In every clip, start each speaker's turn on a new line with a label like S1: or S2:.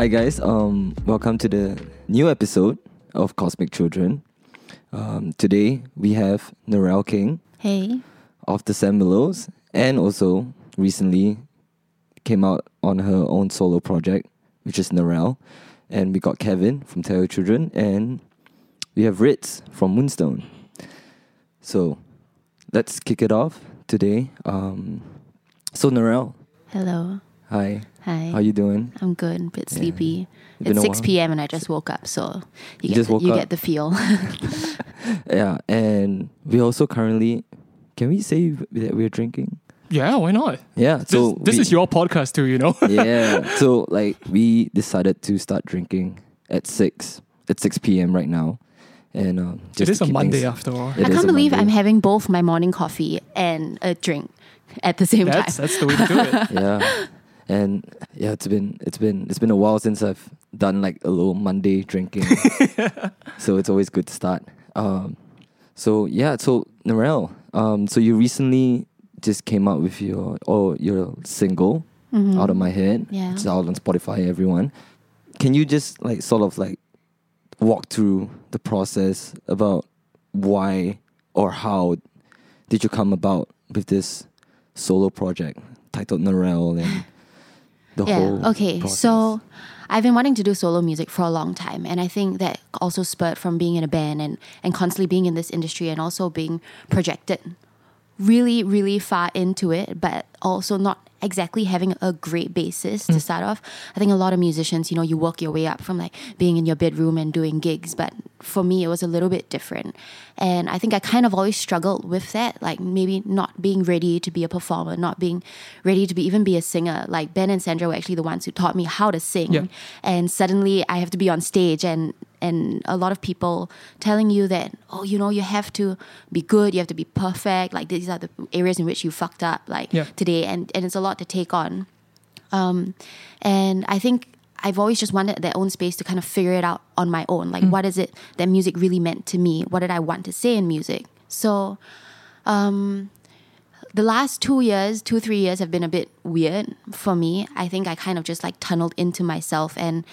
S1: Hi guys, um, welcome to the new episode of Cosmic Children. Um, today we have Narelle Kheng
S2: Hey.
S1: of the Sam Willows, and also recently came out on her own solo project, which is Narelle. And we got Kevin from Tell Children, and we have Ritz from Moonstone. So let's kick it off today. Um, so Narelle,
S2: Hello.
S1: Hi,
S2: Hi.
S1: how you doing?
S2: I'm good. A bit sleepy.
S1: It's
S2: It's 6 p.m. and I just woke up, so you,
S1: You
S2: get
S1: just
S2: the, you
S1: up?
S2: get the feel.
S1: Yeah, and we also currently, can we say that we're drinking?
S3: Yeah, why not?
S1: Yeah,
S3: This,
S1: so
S3: this
S1: we-
S3: is your podcast too, you know?
S1: yeah. So like we decided to start drinking at six at six p.m. right now, and um,
S3: it
S1: just
S3: is
S1: to
S3: a Monday
S1: things-
S3: after all.
S2: I can't
S1: a
S2: believe I'm having both my morning coffee and a drink at the same
S3: That's
S2: time.
S3: that's the way to do it.
S1: Yeah, and yeah, it's been it's been it's been a while since I've done like a little Monday drinking, so it's always good to start. Um, so yeah, so Narelle, um, so you recently just came out with your or your single
S2: Mhm.
S1: out of my head.
S2: Yeah.
S1: It's out on Spotify, everyone. Can you just like sort of like walk through the process about why or how did you come about with this solo project titled Narelle and the
S2: yeah.
S1: whole
S2: Okay.
S1: process?
S2: So I've been wanting to do solo music for a long time, and I think that also spurred from being in a band and and constantly being in this industry and also being projected really, really far into it, but also not exactly having a great basis to mm. start off. I think a lot of musicians, you know, you work your way up from like being in your bedroom and doing gigs, but for me, it was a little bit different. And I think I kind of always struggled with that, like maybe not being ready to be a performer, not being ready to be even be a singer. Like Ben and Sandra were actually the ones who taught me how to sing.
S3: Yeah.
S2: And suddenly I have to be on stage and and a lot of people telling you that oh you know you have to be good you have to be perfect like these are the areas in which you fucked up like
S3: Yeah.
S2: today and and it's a lot to take on um and i think i've always just wanted their own space to kind of figure it out on my own like what is it that music really meant to me what did i want to say in music so um the last two years, two, three years have been a bit weird for me. I think I kind of just like tunneled into myself and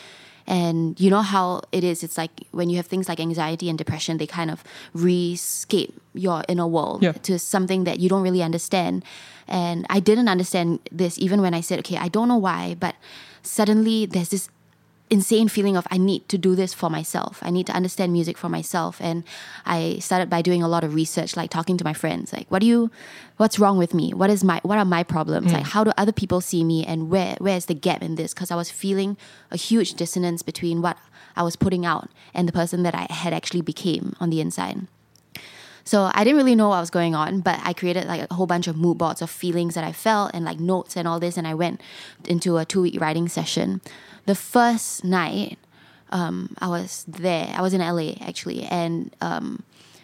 S2: and you know how it is, it's like when you have things like anxiety and depression, they kind of rescape your inner world
S3: Yeah.
S2: to something that you don't really understand. And I didn't understand this even when I said, okay, I don't know why, but suddenly there's this insane feeling of I need to do this for myself. I need to understand music for myself. And I started by doing a lot of research, like talking to my friends, like, what do you, what's wrong with me? What is my, what are my problems? Like, mm. how do other people see me? And where, where's the gap in this? Because I was feeling a huge dissonance between what I was putting out and the person that I had actually became on the inside. So I didn't really know what was going on, but I created like a whole bunch of mood boards of feelings that I felt and like notes and all this, and I went into a two week writing session. The first night, um, I was there. I was in LA actually, and um,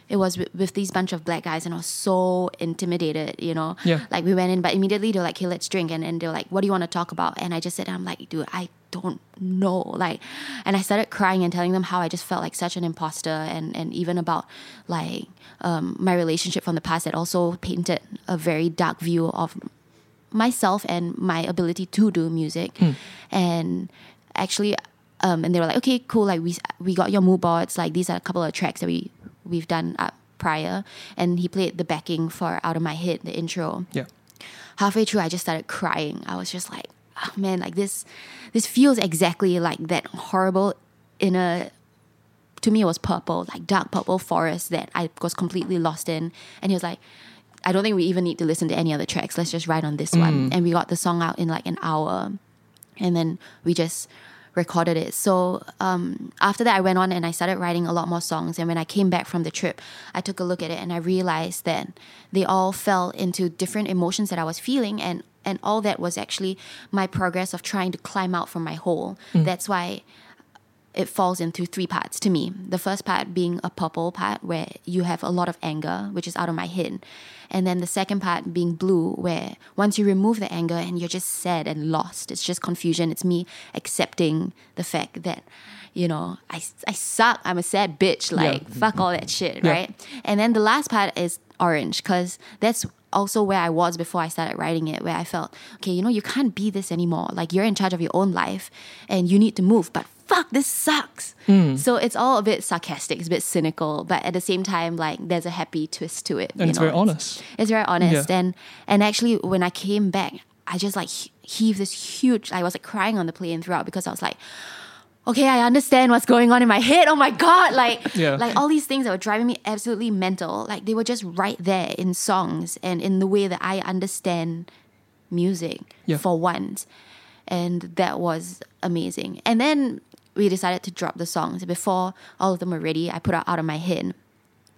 S2: it was with, with these bunch of black guys, and I was so intimidated. You know,
S3: Yeah.
S2: like we went in, but immediately they're like, "Hey, let's drink," and and they're like, "What do you want to talk about?" And I just said, "I'm like, dude, I don't know." Like, and I started crying and telling them how I just felt like such an imposter, and and even about like um, my relationship from the past that also painted a very dark view of myself and my ability to do music and actually um, and they were like okay cool like we we got your mood boards like these are a couple of tracks that we we've done up prior and he played the backing for out of my head the intro
S3: Yeah.
S2: halfway through I just started crying. I was just like, oh man, like this this feels exactly like that horrible inner to me it was purple, like dark purple forest that I was completely lost in. And he was like, I don't think we even need to listen to any other tracks. Let's just write on this one. And we got the song out in like an hour. And then we just recorded it. So um, after that, I went on and I started writing a lot more songs. And when I came back from the trip, I took a look at it and I realized that they all fell into different emotions that I was feeling. And, and all that was actually my progress of trying to climb out from my hole. That's why it falls into three parts to me. The first part being a purple part where you have a lot of anger, which is out of my head. And then the second part being blue, where once you remove the anger and you're just sad and lost, it's just confusion. It's me accepting the fact that, you know, I, I suck. I'm a sad bitch. Like, fuck all that shit,
S3: Yeah.
S2: right? And then the last part is orange, because that's also where I was before I started writing it, where I felt, okay, you know, you can't be this anymore. Like you're in charge of your own life and you need to move, but fuck, this sucks. Hmm. So it's all a bit sarcastic, it's a bit cynical, but at the same time, like there's a happy twist to it.
S3: And it's
S2: know,
S3: very honest.
S2: It's very honest.
S3: Yeah.
S2: And and actually when I came back, I just like heaved this huge I was like crying on the plane throughout because I was like, okay, I understand what's going on in my head. Oh my god, like
S3: Yeah.
S2: like all these things that were driving me absolutely mental, like they were just right there in songs and in the way that I understand music
S3: Yeah.
S2: for once. And that was amazing. And then we decided to drop the songs. Before all of them were ready, I put out out of my head.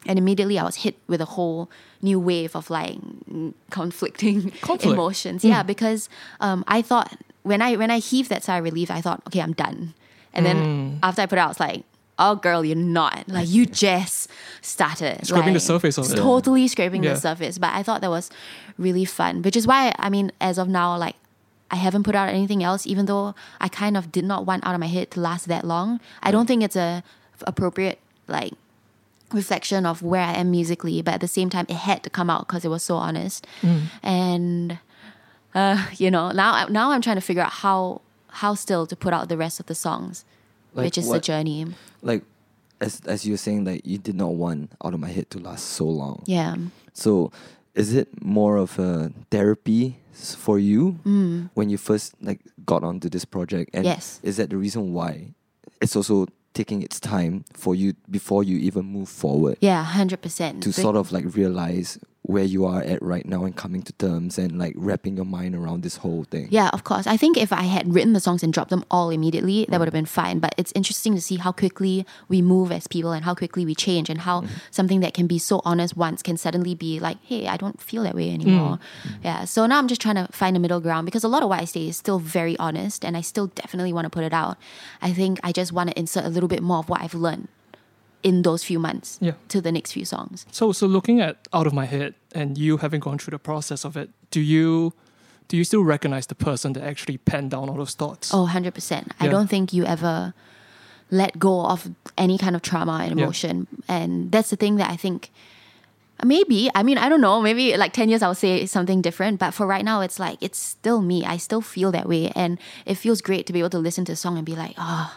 S2: And immediately I was hit with a whole new wave of like mm, conflicting
S3: Conflict.
S2: emotions. Yeah, because um, I thought when I when I heaved that sigh of relief, I thought, okay, I'm done. And then after I put it out, I was like, oh girl, you're not. Like you just started.
S3: Scraping the surface of it.
S2: Totally scraping
S3: Yeah.
S2: the surface. But I thought that was really fun. Which is why I mean, as of now, like I haven't put out anything else, even though I kind of did not want out of my head to last that long. I don't think it's a appropriate like reflection of where I am musically, but at the same time, it had to come out because it was so honest. And uh, you know, now now I'm trying to figure out how how still to put out the rest of the songs,
S1: Like
S2: which is the journey.
S1: Like, as as you were saying, like you did not want out of my head to last so long.
S2: Yeah.
S1: So, is it more of a therapy for you mm. when you first like got onto this project? And
S2: Yes.
S1: is that the reason why it's also taking its time for you before you even move forward
S2: Yeah, hundred percent.
S1: to sort of like realize where you are at right now and coming to terms and like wrapping your mind around this whole thing?
S2: Yeah, of course. I think if I had written the songs and dropped them all immediately, that mm-hmm. would have been fine. But it's interesting to see how quickly we move as people and how quickly we change and how mm-hmm. something that can be so honest once can suddenly be like, hey, I don't feel that way anymore. Mm. Yeah. So now I'm just trying to find a middle ground because a lot of what I say is still very honest and I still definitely want to put it out. I think I just want to insert a little bit more of what I've learned in those few months
S3: Yeah.
S2: to the next few songs.
S3: So, so looking at out of my head and you having gone through the process of it, do you do you still recognize the person that actually penned down all those thoughts?
S2: Oh, 100%. I don't think you ever let go of any kind of trauma and
S3: Yeah.
S2: emotion. And that's the thing that I think maybe, I mean, I don't know, maybe like 10 years I'll say something different. But for right now, it's like, it's still me. I still feel that way. And it feels great to be able to listen to a song and be like, oh,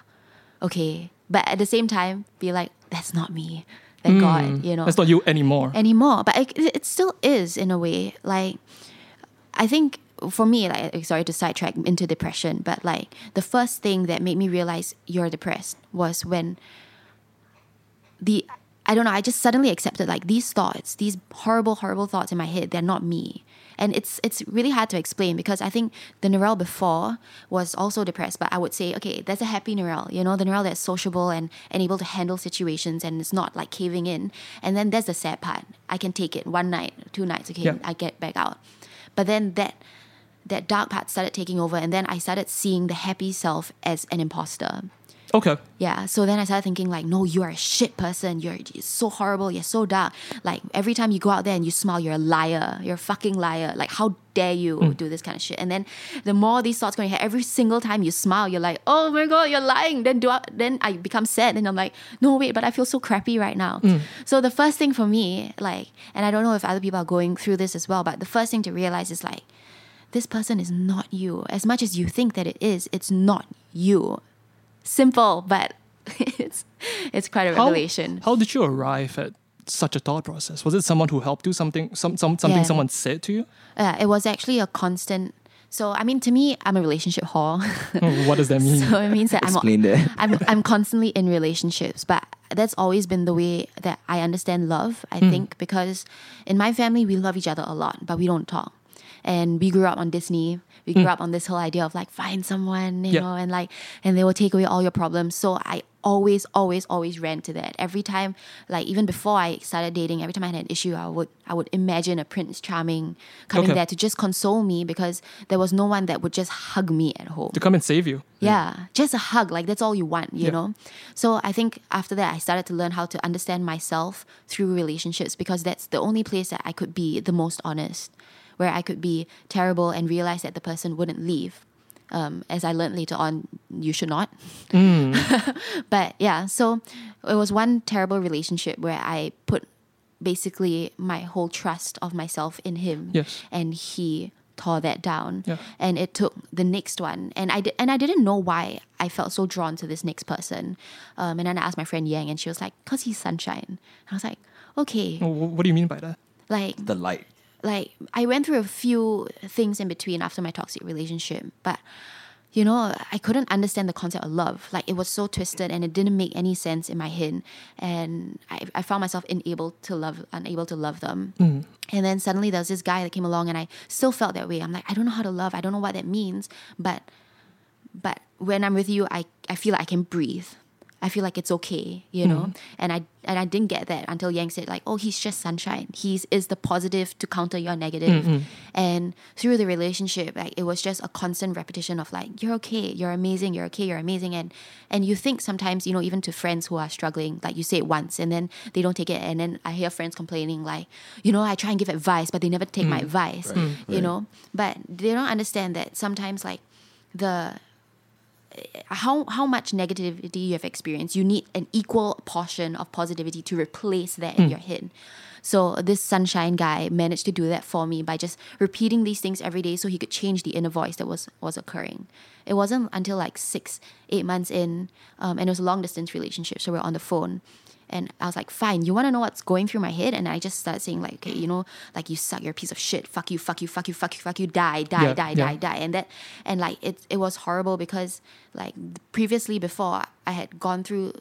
S2: okay. But at the same time, be like, that's not me. Thank hmm. God, you know
S3: That's not you anymore.
S2: anymore. But it, it still is in a way. Like, I think for me, like, eh, sorry to sidetrack into depression, but like the first thing that made me realize you're depressed was when the I don't know. I just suddenly accepted like these thoughts, these horrible, horrible thoughts in my head. They're not me, and it's it's really hard to explain because I think the Narelle before was also depressed. But I would say, okay, there's a happy Narelle. You know, the Narelle that's sociable and and able to handle situations and it's not like caving in. And then there's the sad part. I can take it one night, two nights. Okay. I get back out. But then that that dark part started taking over, and then I started seeing the happy self as an imposter.
S3: Okay.
S2: Yeah, so then I started thinking like, no, you are a shit person. You're, you're so horrible. You're so dark. Like every time you go out there and you smile, you're a liar. You're a fucking liar. Like how dare you hmm. do this kind of shit? And then the more these thoughts going every single time you smile, you're like, oh my god, you're lying. Then do I, then I become sad, and I'm like, no wait, but I feel so crappy right now. Hmm. So the first thing for me, like, and I don't know if other people are going through this as well, but the first thing to realize is like, this person is not you. As much as you think that it is, it's not you simple, but it's it's quite a revelation.
S3: how did you arrive at such a thought process? Was it someone who helped you? Something some, some something
S2: Yeah.
S3: someone said to you?
S2: Uh, it was actually a constant. So I mean, to me, I'm a relationship whore.
S3: Oh, what does that mean?
S2: so it means that I'm
S1: Explain that.
S2: I'm I'm constantly in relationships, but that's always been the way that I understand love. I
S3: Hmm.
S2: think because in my family we love each other a lot, but we don't talk. And we grew up on Disney. We grew hmm. up on this whole idea of like find someone, you.
S3: Yeah.
S2: know, and like and they will take away all your problems. So I always, always, always ran to that. Every time, like even before I started dating, every time I had an issue, I would I would imagine a Prince Charming coming
S3: Okay.
S2: there to just console me because there was no one that would just hug me at home.
S3: To come and save you.
S2: Yeah, just a hug. Like that's all you want, you
S3: Yeah.
S2: know? So I think after that, I started to learn how to understand myself through relationships because that's the only place that I could be the most honest, where I could be terrible and realize that the person wouldn't leave. Um, as I learned later on, you should not. but yeah, so it was one terrible relationship where I put basically my whole trust of myself in him.
S3: Yes.
S2: And he tore that down.
S3: Yeah.
S2: And it took the next one, and I did, and I didn't know why I felt so drawn to this next person. Um, and then I asked my friend Yang, and she was like, "Cause he's sunshine." And I was like, "Okay."
S3: Oh, wh- What do you mean by that?
S2: Like
S1: The light.
S2: Like I went through a few things in between after my toxic relationship, but you know, I couldn't understand the concept of love. Like it was so twisted and it didn't make any sense in my head. And I, I found myself unable to love unable to love them. Mm. And then suddenly there was this guy that came along and I still felt that way. I'm like, I don't know how to love. I don't know what that means. But but when I'm with you, I, I feel like I can breathe. I feel like it's okay, you know. Hmm. And I and I didn't get that until Yang said like, "Oh, he's just sunshine. He's is the positive to counter your negative." Mm-hmm. And through the relationship, like it was just a constant repetition of like, "You're okay. You're amazing. You're okay. You're amazing." And and you think sometimes, you know, even to friends who are struggling, like you say it once and then they don't take it, and then I hear friends complaining like, you know, I try and give advice, but they never take my mm. advice,
S1: Right,
S2: you
S1: right.
S2: know. But they don't understand that sometimes like the how how much negativity you have experienced, you need an equal portion of positivity to replace that in hmm. your head. So this sunshine guy managed to do that for me by just repeating these things every day, so he could change the inner voice that was was occurring. It wasn't until like six eight months in, um, and it was a long distance relationship, so we are on the phone. And I was like, fine, you want to know what's going through my head? And I just started saying, like, okay, you know, like you suck, you're a piece of shit. Fuck you, fuck you, fuck you, fuck you, fuck you, die, die,
S3: Yeah,
S2: die,
S3: yeah.
S2: die, die. And that, and like, it, it was horrible because, like, previously before, I had gone through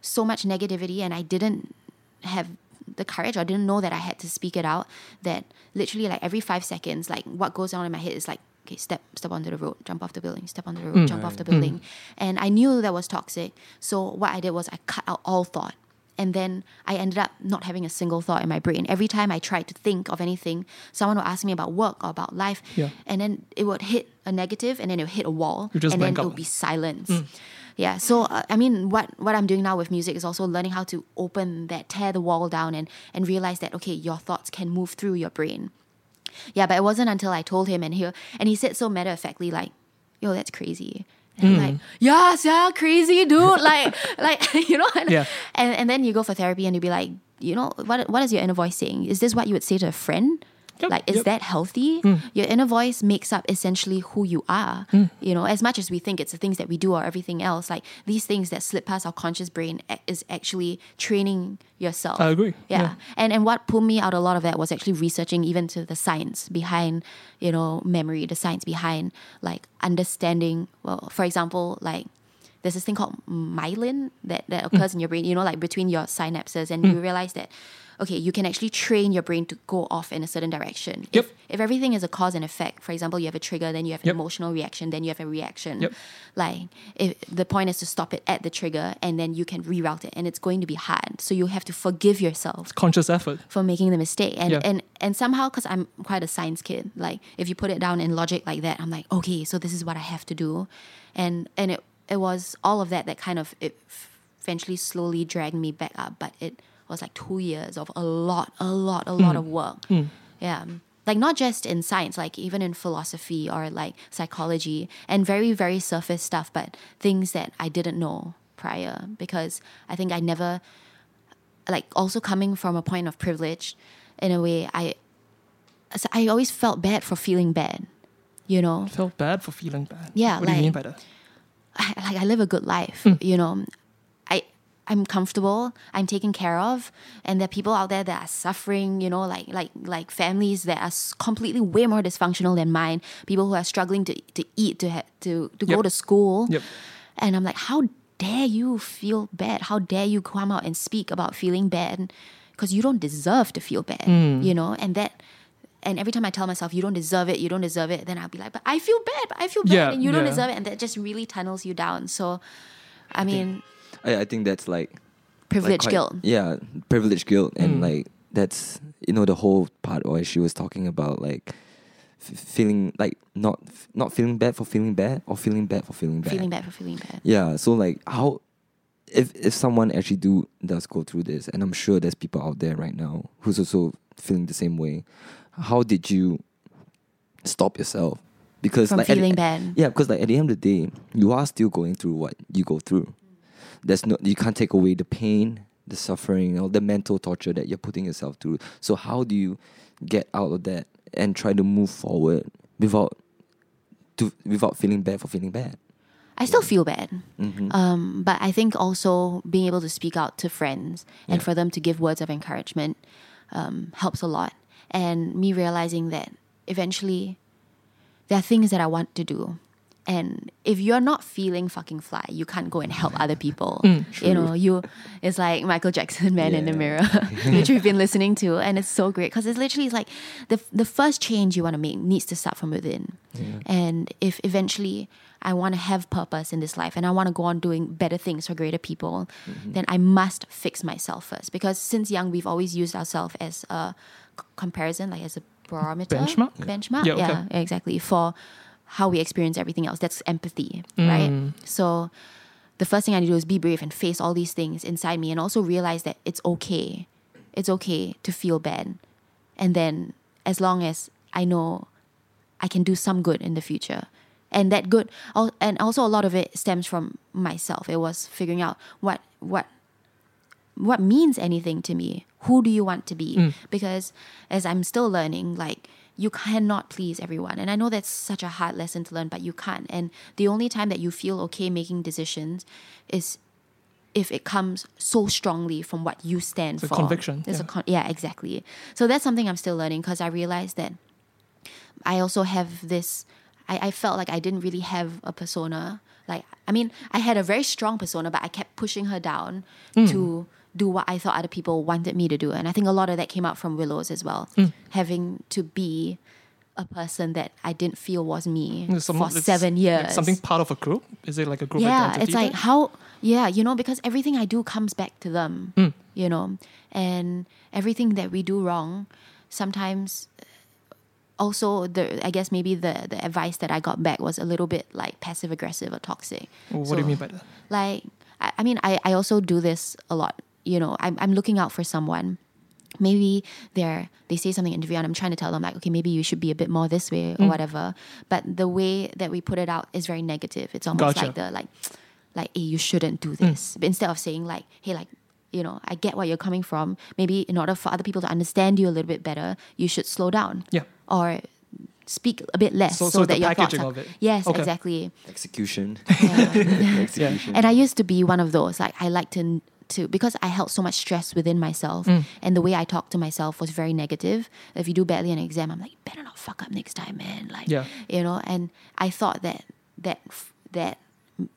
S2: so much negativity and I didn't have the courage or didn't know that I had to speak it out. That literally, like, every five seconds, like, what goes on in my head is like, okay, step, step onto the road, jump off the building, step onto the road, jump off the building. And I knew that was toxic. So what I did was I cut out all thought. And then I ended up not having a single thought in my brain. Every time I tried to think of anything, someone would ask me about work or about life.
S3: Yeah.
S2: And then it would hit a negative and then it would hit a wall. And then it would be silence. Yeah. So uh, I mean, what what I'm doing now with music is also learning how to open that, tear the wall down, and and realize that okay, your thoughts can move through your brain. Yeah, but it wasn't until I told him, and he and he said so matter of factly, like, "Yo, that's crazy." And I'm like, yeah, yeah, crazy dude. like, like you know. And,
S3: Yeah.
S2: and and then you go for therapy, and you be like, you know, what what is your inner voice saying? Is this what you would say to a friend?
S3: Yep,
S2: Like, is
S3: yep.
S2: that healthy? Mm. Your inner voice makes up essentially who you are. Mm. You know, as much as we think it's the things that we do or everything else, like these things that slip past our conscious brain is actually training yourself.
S3: I agree.
S2: Yeah.
S3: Yeah.
S2: And and what pulled me out a lot of that was actually researching even to the science behind, you know, memory, the science behind like understanding well, for example, like there's this thing called myelin that, that
S3: Mm.
S2: occurs in your brain, you know, like between your synapses, and you realize that okay, you can actually train your brain to go off in a certain direction.
S3: Yep.
S2: If, if everything is a cause and effect, for example, you have a trigger, then you have an
S3: Yep.
S2: emotional reaction, then you have a reaction.
S3: Yep.
S2: Like if the point is to stop it at the trigger and then you can reroute it and it's going to be hard. So you have to forgive yourself It's
S3: Conscious effort.
S2: for making the mistake. And
S3: Yeah.
S2: and and somehow because I'm quite a science kid, like if you put it down in logic like that, I'm like, okay, so this is what I have to do. And and it it was all of that that kind of it eventually slowly dragged me back up. But it was like two years of a lot, a lot, a lot hmm. of work. Hmm. Yeah. Like not just in science, like even in philosophy or like psychology and very, very surface stuff, but things that I didn't know prior because I think I never like also coming from a point of privilege in a way i i always felt bad for feeling bad you know
S3: Felt bad for feeling bad.
S2: Yeah,
S3: What do you mean by
S2: like-
S3: that?
S2: I, like i live a good life hmm. you know. I i'm comfortable i'm taken care of and there are people out there that are suffering you know like like like families that are completely way more dysfunctional than mine. People who are struggling to to eat to ha- to to go to school.
S3: Yep.
S2: and i'm like how dare you feel bad? How dare you come out and speak about feeling bad? Because you don't deserve to feel bad hmm. you know? And that and every time I tell myself you don't deserve it, you don't deserve it, then I'll be like, but I feel bad, but I feel bad,
S3: Yeah,
S2: and you don't
S3: yeah.
S2: deserve it, and that just really tunnels you down. So, I mean,
S1: I, I think that's like like
S2: privilege
S1: quite-
S2: guilt.
S1: Yeah, privilege guilt,
S3: Mm.
S1: and like that's you know the whole part where she was talking about like f- feeling like not not feeling bad for feeling bad or feeling bad for feeling bad.
S2: Feeling bad for feeling bad.
S1: Yeah, so like how if if someone actually do does go through this, and I'm sure there's people out there right now who's also feeling the same way. How did you stop yourself? Because
S2: From
S1: like at
S2: feeling bad.
S1: yeah, because like at the end of the day, you are still going through what you go through. There's no you can't take away the pain, the suffering or the mental torture that you're putting yourself through. So how do you get out of that and try to move forward without to without feeling bad for feeling bad?
S2: I still feel bad.
S1: Mm-hmm.
S2: Um, but I think also being able to speak out to friends and
S1: Yeah.
S2: for them to give words of encouragement um, helps a lot. And me realizing that eventually there are things that I want to do. And if you're not feeling fucking fly, you can't go and help other people. Mm, you know, you it's like Michael Jackson, Man in the Mirror, which we've been listening to, and it's so great because it's literally it's like the the first change you want to make needs to start from within. And if eventually I want to have purpose in this life and I want to go on doing better things for greater people, mm-hmm. then I must fix myself first. Because since young, we've always used ourselves as a c- comparison, like as a barometer.
S3: Benchmark?
S2: Benchmark.
S3: Yeah,
S2: Yeah, exactly. For how we experience everything else. That's empathy, right?
S3: Mm.
S2: So the first thing I need to do is be brave and face all these things inside me and also realize that it's okay. It's okay to feel bad. And then as long as I know I can do some good in the future. And that good and also a lot of it stems from myself. It was figuring out what what what means anything to me. Who do you want to be? Mm. Because as I'm still learning, like you cannot please everyone. And I know that's such a hard lesson to learn, but you can't. And the only time that you feel okay making decisions is if it comes so strongly from what you stand
S3: It's a
S2: for.
S3: conviction,
S2: It's
S3: yeah.
S2: a con- yeah, exactly. So that's something I'm still learning because I realized that I also have this. I, I felt like I didn't really have a persona. Like, I mean, I had a very strong persona, but I kept pushing her down mm. to do what I thought other people wanted me to do. And I think a lot of that came out from Willows as well. Hmm. Having to be a person that I didn't feel was me
S3: some-
S2: for seven
S3: like
S2: years.
S3: something part of a group? Is it like a group
S2: yeah,
S3: identity?
S2: it's like
S3: there?
S2: how, yeah, you know, because everything I do comes back to them, hmm. you know, and everything that we do wrong, sometimes also the I guess maybe the the advice that I got back was a little bit like passive aggressive or toxic.
S3: what do you mean by that?
S2: Like I, I mean I, I also do this a lot. You know, I'm I'm looking out for someone. Maybe they're they say something in the interview and I'm trying to tell them like, okay, maybe you should be a bit more this way or mm. whatever. But the way that we put it out is very negative. It's almost
S3: Gotcha.
S2: like the like like hey, you shouldn't do mm. this. But instead of saying like, hey, like you know, I get where you're coming from. Maybe in order for other people to understand you a little bit better, you should slow down
S3: Yeah.
S2: or speak a bit less
S3: So-
S2: so,
S3: so
S2: that
S3: the
S2: your thoughts
S3: packaging
S2: are,
S3: of it.
S2: yes
S3: Okay.
S2: exactly
S1: Execution.
S2: Yeah.
S1: Execution.
S2: and i used to be one of those like i like to to because i held so much stress within myself
S3: Mm.
S2: and the way i talked to myself was very negative if you do badly in an exam i'm like you better not fuck up next time man like
S3: Yeah.
S2: you know and i thought that that that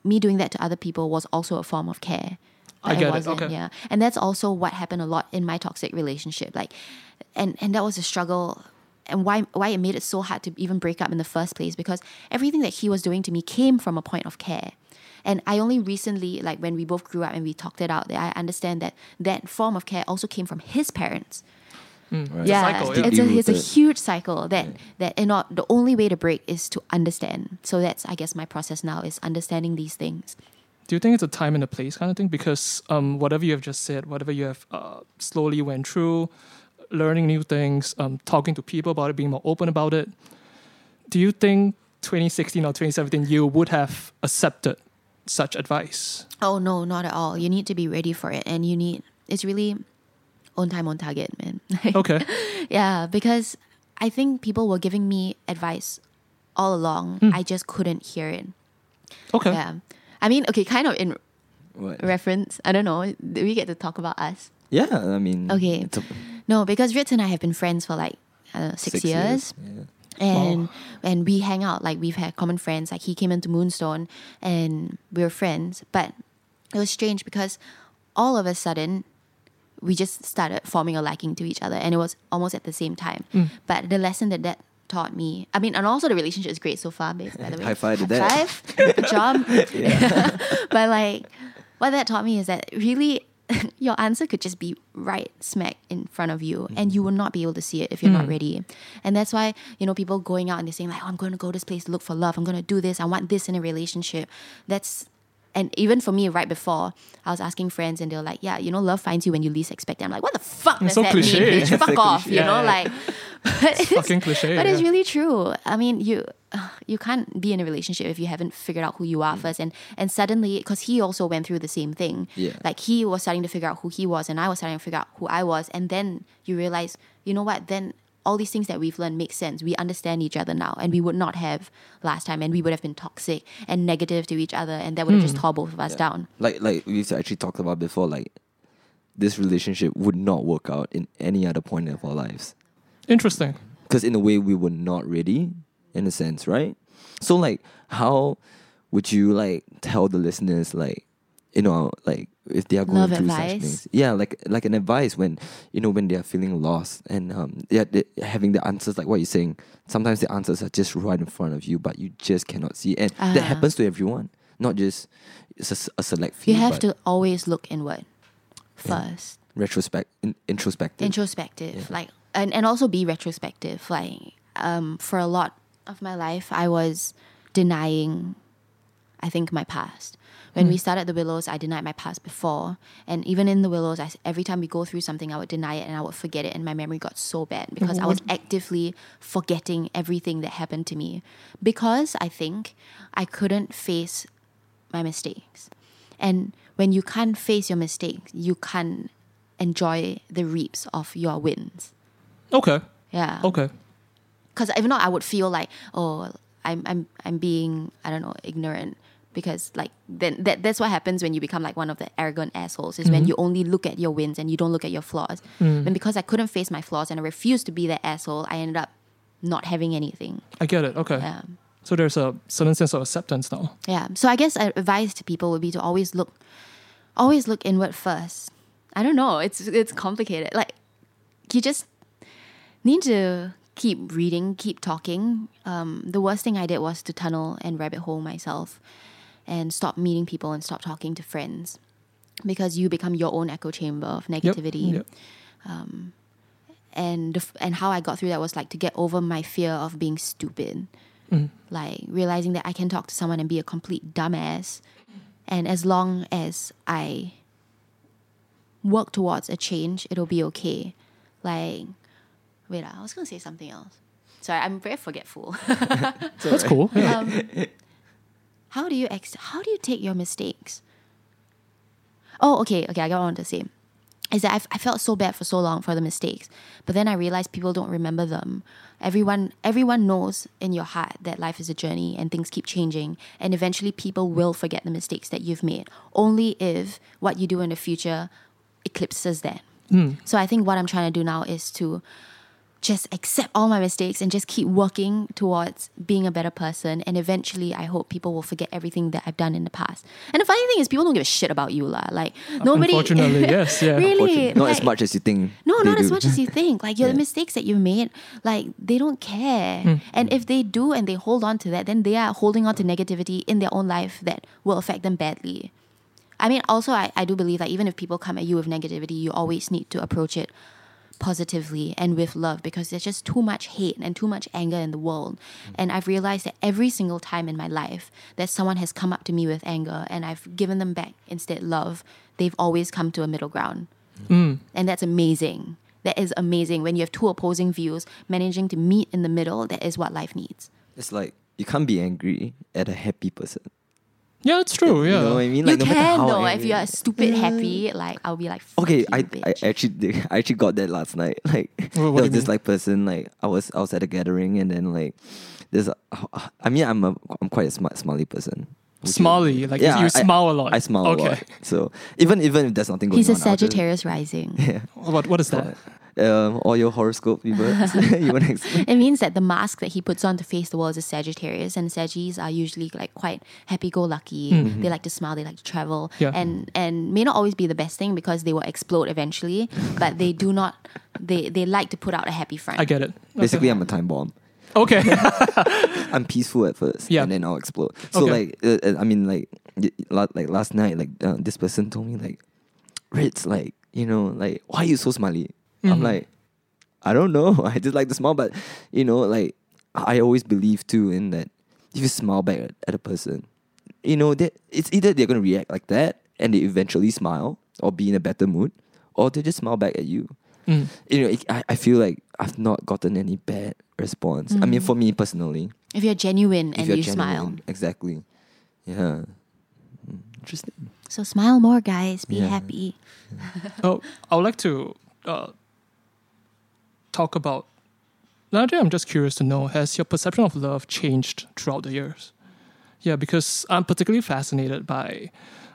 S2: me doing that to other people was also a form of care
S3: I get it,
S2: wasn't,
S3: okay.
S2: yeah and that's also what happened a lot in my toxic relationship like and and that was a struggle and why why it made it so hard to even break up in the first place because everything that he was doing to me came from a point of care and I only recently, like when we both grew up and we talked it out, that I understand that that form of care also came from his parents.
S1: Right.
S2: Yeah,
S3: cycle, yeah.
S2: it's a it's a huge cycle that that and not the only way to break is to understand. So that's I guess my process now is understanding these things.
S3: Do you think it's a time and a place kind of thing? Because um, whatever you have just said, whatever you have uh, slowly went through, learning new things, um, talking to people about it, being more open about it. Do you think 2016 or 2017 you would have accepted such advice?
S2: Oh no, not at all. You need to be ready for it, and you need it's really on time, on target, man.
S3: Okay.
S2: yeah, because I think people were giving me advice all along.
S3: Hmm.
S2: I just couldn't hear it.
S3: Okay.
S2: Yeah, I mean, okay, kind of in
S1: What?
S2: reference. I don't know. Do we get to talk about us?
S1: Yeah, I mean.
S2: Okay.
S1: a-
S2: No, because Ritz and I have been friends for like uh, six, years.
S1: Yeah.
S2: And and we hang out like we've had common friends. Like he came into moonstone and we were friends. But it was strange because all of a sudden we just started forming a liking to each other and it was almost at the same time. Hmm. But the lesson that that taught me i mean and also the relationship is great so far babe, by the way.
S1: High five to
S2: High
S1: that.
S2: five. Good job. But like what that taught me is that really your answer could just be right smack in front of you and you will not be able to see it if you're not hmm. ready. And that's why you know people going out and they're saying like oh, i'm going to go this place to look for love. I'm going to do this. I want this in a relationship. That's and even for me right before i was asking friends and they were like yeah you know love finds you when you least expect it i'm like what the fuck does
S3: so
S2: that
S3: cliche.
S2: mean bitch? Fuck off you know
S3: Yeah,
S2: like but it's,
S3: Fucking cliche.
S2: but
S3: yeah.
S2: it's really true. I mean, you you can't be in a relationship if you haven't figured out who you
S3: Mm.
S2: are first. And and suddenly, because he also went through the same thing.
S1: Yeah.
S2: Like he was starting to figure out who he was, and I was starting to figure out who I was. And then you realize, you know what? Then all these things that we've learned make sense. We understand each other now, and we would not have last time, and we would have been toxic and negative to each other, and that would have just hmm. tore both of us down.
S1: like like we've actually talked about before, like this relationship would not work out in any other point of our lives.
S3: Interesting.
S1: Because in a way we were not ready, in a sense, right? So like how would you like tell the listeners like you know, like if they are going
S2: Love
S1: through such
S2: advice?
S1: things. Yeah, like like an advice when you know when they are feeling lost and um yeah having the answers like what you're saying. Sometimes the answers are just right in front of you, but you just cannot see, and that
S2: Ah.
S1: happens to everyone, not just it's a, a select few.
S2: You have to always look inward first.
S1: retrospect, in, introspective.
S2: introspective like and, and also be retrospective like um for a lot of my life i was denying i think my past when we mm. started the willows i denied my past before and even in the willows I, every time we go through something i would deny it and i would forget it and my memory got so bad because i was mm-hmm. actively forgetting everything that happened to me because i think i couldn't face my mistakes and when you can't face your mistakes you can't enjoy the reaps of your wins.
S3: Okay.
S2: Yeah.
S3: Okay.
S2: Because if not, I would feel like, oh, I'm I'm I'm being I don't know ignorant because like then that that's what happens when you become like one of the arrogant assholes is when you only look at your wins and you don't look at your flaws. And because I couldn't face my flaws and I refused to be that asshole, I ended up not having anything.
S3: I get it. Okay.
S2: Yeah.
S3: So there's a certain sense of acceptance now.
S2: Yeah. So I guess advice to people would be to always look, always look inward first. I don't know. It's it's complicated. Like you just need to keep reading, keep talking. Um, the worst thing I did was to tunnel and rabbit hole myself, and stop meeting people and stop talking to friends, because you become your own echo chamber of
S3: Yep.
S2: negativity
S3: Yep.
S2: and the, f- and how I got through that was like to get over my fear of being stupid, like realizing that I can talk to someone and be a complete dumbass, and as long as I work towards a change, it'll be okay. Like, wait, ah, I was gonna say something else. Sorry, I'm very forgetful.
S3: That's cool. Yeah.
S2: um, how do you ex- how do you take your mistakes? Oh, okay, okay. I got on to say. Is that I've, I felt so bad for so long for the mistakes, but then I realized people don't remember them. Everyone, everyone knows in your heart that life is a journey and things keep changing, and eventually people will forget the mistakes that you've made. Only if what you do in the future eclipses that. Hmm. So I think what I'm trying to do now is to just accept all my mistakes and just keep working towards being a better person. And eventually, I hope people will forget everything that I've done in the past. And the funny thing is, people don't give a shit about you, lah. Like nobody.
S3: Unfortunately, yes. Yeah.
S2: really,
S1: Unfortunately, not as much as you think.
S2: no,
S1: they
S2: not as much as you think. Like your
S1: Yeah.
S2: mistakes that you made, like they don't care. Hmm. And if they do and they hold on to that, then they are holding on to negativity in their own life that will affect them badly. I mean, also I, I do believe that even if people come at you with negativity, you always need to approach it positively and with love because there's just too much hate and too much anger in the world. Mm. And I've realized that every single time in my life that someone has come up to me with anger and I've given them back instead love, they've always come to a middle ground. Mm. Mm. And that's amazing. That is amazing. When you have two opposing views, managing to meet in the middle, that is what life needs.
S1: It's like you can't be angry at a happy person.
S3: Yeah, it's true. Yeah.
S1: You know what I mean?
S2: you
S1: no
S2: can
S1: how
S2: though. If you are stupid happy, like I'll be like,
S1: Okay,
S2: you,
S1: I,
S2: bitch.
S1: I actually I actually got that last night. Like
S3: What- what
S1: there was this
S3: mean?
S1: like person like I was I was at a gathering and then like there's I mean I'm a I'm quite a smart smiley person. Would
S3: Smiley, like
S1: Yeah,
S3: you
S1: I-
S3: smile a lot.
S1: I smile
S3: okay.
S1: a lot. So even even if there's nothing going on,
S2: He's a
S1: on, I'll just-
S2: Sagittarius rising.
S1: Yeah.
S3: What what is that?
S1: Um, or your horoscope, people. you want to explain?
S2: It means that the mask that he puts on to face the world is a Sagittarius, and Sagittarius are usually like quite happy-go-lucky. They like to smile, they like to travel,
S3: Mm-hmm. Yeah.
S2: and and may not always be the best thing because they will explode eventually. but they do not. They they like to put out a happy front.
S3: I get it.
S1: Basically, I'm a time bomb.
S3: Okay.
S1: I'm peaceful at first,
S3: Yeah.
S1: and then I'll explode. So
S3: Okay.
S1: like, uh, uh, I mean, like, y- la- like last night, like uh, this person told me like, Ritz, like, you know, like, why are you so smiley? I'm
S3: Mhm.
S1: like, I don't know. I just like to smile, but you know, like, I always believe too in that if you smile back at, at a person, you know, that it's either they're gonna react like that and they eventually smile or be in a better mood, or they just smile back at you
S3: Mm.
S1: you know, it, I, I feel like I've not gotten any bad response. I mean,
S2: Mm.
S1: for me personally,
S2: If you're genuine
S1: if
S2: and
S1: you're
S2: you
S1: genuine,
S2: smile.
S1: exactly. Yeah. Mm, Interesting.
S2: So smile more, guys. Be
S1: Yeah.
S2: happy.
S3: Oh, I would like to uh, talk about. Nadia, I'm just curious to know: Has your perception of love changed throughout the years? Yeah, because I'm particularly fascinated by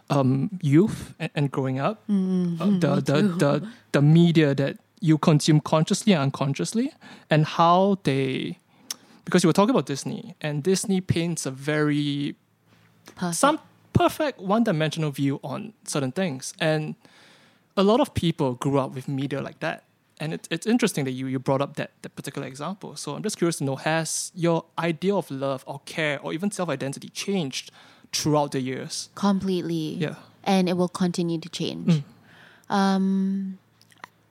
S3: um, youth and, and growing up,
S2: Mm,
S3: uh, the, the, the the media that you consume consciously and unconsciously, and how they. Because you were talking about Disney, and Disney paints a very
S2: Perfect.
S3: some perfect one-dimensional view on certain things and a lot of people grew up with media like that and it, it's interesting that you, you brought up that, that particular example so i'm just curious to know has your idea of love or care or even self-identity changed throughout the years
S2: completely.
S3: yeah
S2: and it will continue to change.
S3: Mm.
S2: Um,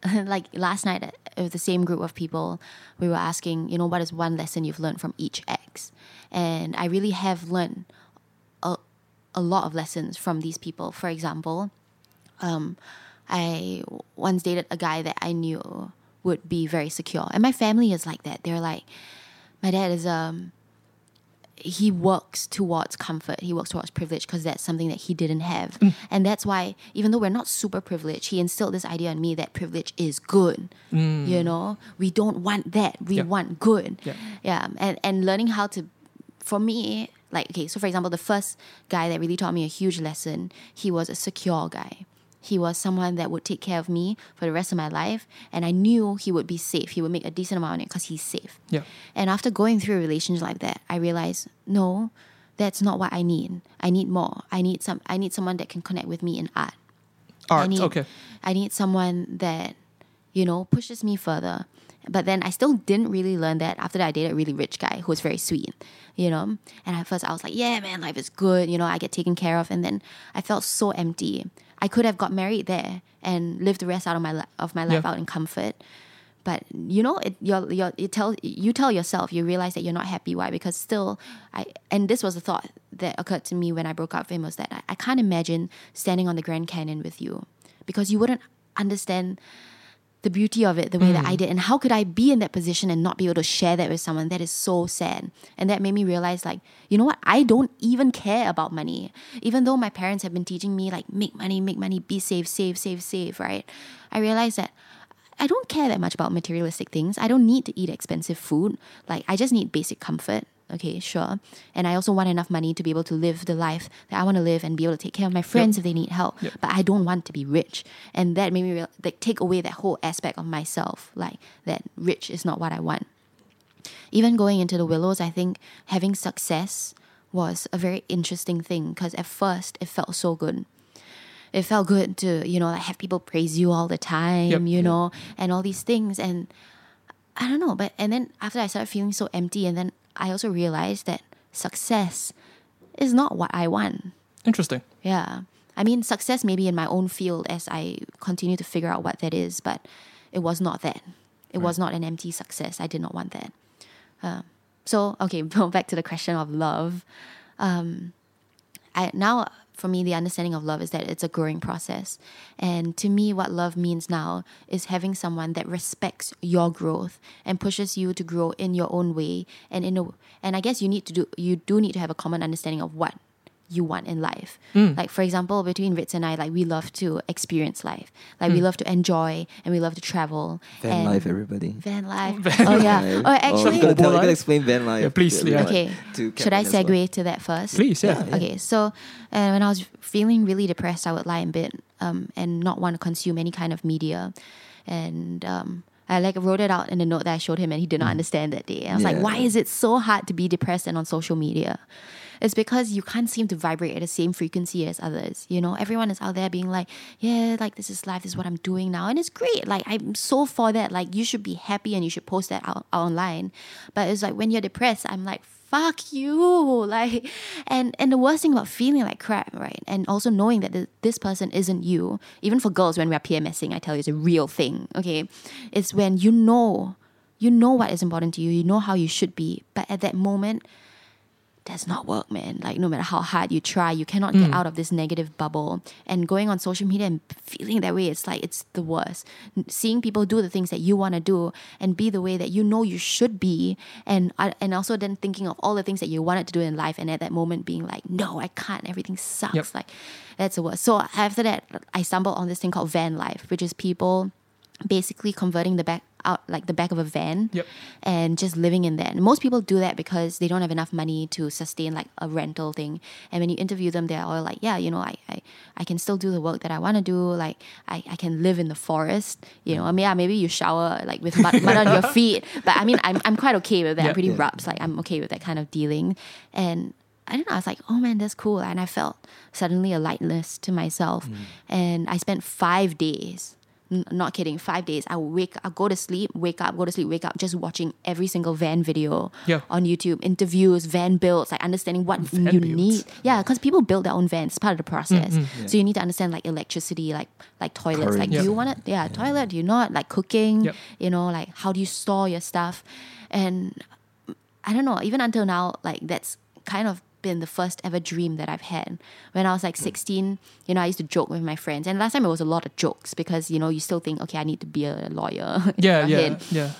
S2: like last night with the same group of people, we were asking, you know, what is one lesson you've learned from each ex? And I really have learned a, a lot of lessons from these people. For example, um, I once dated a guy that I knew would be very secure, and my family is like that. They're like, my dad is um he works towards comfort. He works towards privilege because that's something that he didn't have. And that's why, even though we're not super privileged, he instilled this idea in me that privilege is good. You know, we don't want that. We want good.
S3: Yeah.
S2: Yeah. And, and learning how to, for me, like, okay, so for example, the first guy that really taught me a huge lesson, he was a secure guy. He was someone that would take care of me for the rest of my life. And I knew he would be safe. He would make a decent amount on it because he's safe.
S3: yeah
S2: And after going through a relationship like that, I realized no, that's not what I need. I need more. I need some. I need someone that can connect with me in art. I
S3: art
S2: need,
S3: okay
S2: I need someone that, you know, pushes me further. But then I still didn't really learn that after that I dated a really rich guy who was very sweet, you know. And at first I was like, yeah, man, life is good, you know, I get taken care of. And then I felt so empty. I could have got married there and lived the rest out of my li- of my life
S3: Yeah.
S2: out in comfort. But you know, it you're, you tell you tell yourself you realize that you're not happy. Why? Because still, I and this was a thought that occurred to me when I broke up with him was that I, I can't imagine standing on the Grand Canyon with you because you wouldn't understand the beauty of it the way that I mm. did. And how could I be in that position and not be able to share that with someone? That is so sad. And that made me realize, like, you know what? I don't even care about money. Even though my parents have been teaching me, like, make money, make money, be safe, save, save, save, right? I realized that I don't care that much about materialistic things. I don't need to eat expensive food. Like, I just need basic comfort. Okay, sure. And I also want enough money to be able to live the life that I want to live and be able to take care of my friends if they need help.
S3: Yep.
S2: But I don't want to be rich. And that made me real, like take away that whole aspect of myself, like that rich is not what I want. Even going into the Willows, I think having success was a very interesting thing because at first it felt so good. It felt good to, you know, like have people praise you all the time,
S3: Yep.
S2: you know, and all these things. And I don't know, but and then after I started feeling so empty, and then I also realized that success is not what I want.
S3: interesting
S2: Yeah. I mean, success maybe in my own field as I continue to figure out what that is, but it was not that. It was not an empty success. I did not want that. Um, so, okay, back to the question of love. Um, I now for me the understanding of love is that it's a growing process. And to me what love means now is having someone that respects your growth and pushes you to grow in your own way. And in a and I guess you need to do you do need to have a common understanding of what you want in life. Like for example, between Ritz and I, like we love to experience life. Like we love to enjoy and we love to travel.
S1: Van
S2: and
S1: life, everybody.
S2: Van life. oh yeah.
S1: Life.
S2: Oh actually
S1: you gotta, tell, you
S3: life?
S1: gotta explain van life.
S3: Yeah, please, yeah.
S2: Okay. Should I
S1: Kevin as well.
S2: segue to that first?
S3: please yeah,
S1: Yeah.
S2: Okay, so uh, when I was feeling really depressed, I would lie in bed um, and not want to consume any kind of media. And um, I like wrote it out in the note that I showed him, and he did not understand that day. I was like, why is it so hard to be depressed and on social media? It's because you can't seem to vibrate at the same frequency as others. You know, everyone is out there being like, yeah, like this is life, this is what I'm doing now. And it's great. Like, I'm so for that. Like, you should be happy and you should post that out, out online. But it's like when you're depressed, I'm like, fuck you. Like, and, and the worst thing about feeling like crap, right? And also knowing that th- this person isn't you, even for girls when we are PMSing, I tell you, it's a real thing, okay? It's when you know, you know what is important to you, you know how you should be. But at that moment, does not work, man. Like no matter how hard you try, you cannot get
S3: Mm.
S2: out of this negative bubble. And going on social media and feeling that way, it's like it's the worst. Seeing people do the things that you want to do and be the way that you know you should be, and and also then thinking of all the things that you wanted to do in life, and at that moment being like, no, I can't. Everything sucks.
S3: Yep.
S2: Like that's the worst. So after that, I stumbled on this thing called van life, which is people basically converting the back out like the back of a van
S3: Yep.
S2: and just living in that. And most people do that because they don't have enough money to sustain like a rental thing. And when you interview them, they're all like, yeah, you know, I, I, I can still do the work that I want to do. Like I, I can live in the forest, you know, I mean, yeah, maybe you shower like with mud, mud on your feet. But I mean, I'm, I'm quite okay with that.
S3: Yeah.
S2: I'm pretty
S1: Yeah.
S2: rubs. Like I'm okay with that kind of dealing. And I don't know, I was like, oh man, that's cool. And I felt suddenly a lightness to myself. Mm. And I spent five days N- not kidding, five days. I would wake, I go to sleep, wake up, go to sleep, wake up, just watching every single van video
S3: Yeah.
S2: on YouTube, interviews, van builds, like understanding what
S3: Van
S2: you
S3: builds.
S2: need. Yeah, because people build their own vans. It's part of the process.
S3: Mm-hmm.
S2: So you need to understand like electricity, like like toilets.
S1: Current.
S2: Like,
S3: Yep.
S2: do you want it? Yeah, toilet. Do you not? Like cooking.
S3: Yep.
S2: You know, like how do you store your stuff? And I don't know. Even until now, like that's kind of been the first ever dream that I've had. When I was like 16, you know, I used to joke with my friends. And last time it was a lot of jokes because, you know, you still think, okay, I need to be a lawyer.
S3: Yeah, yeah,
S2: head.
S3: yeah.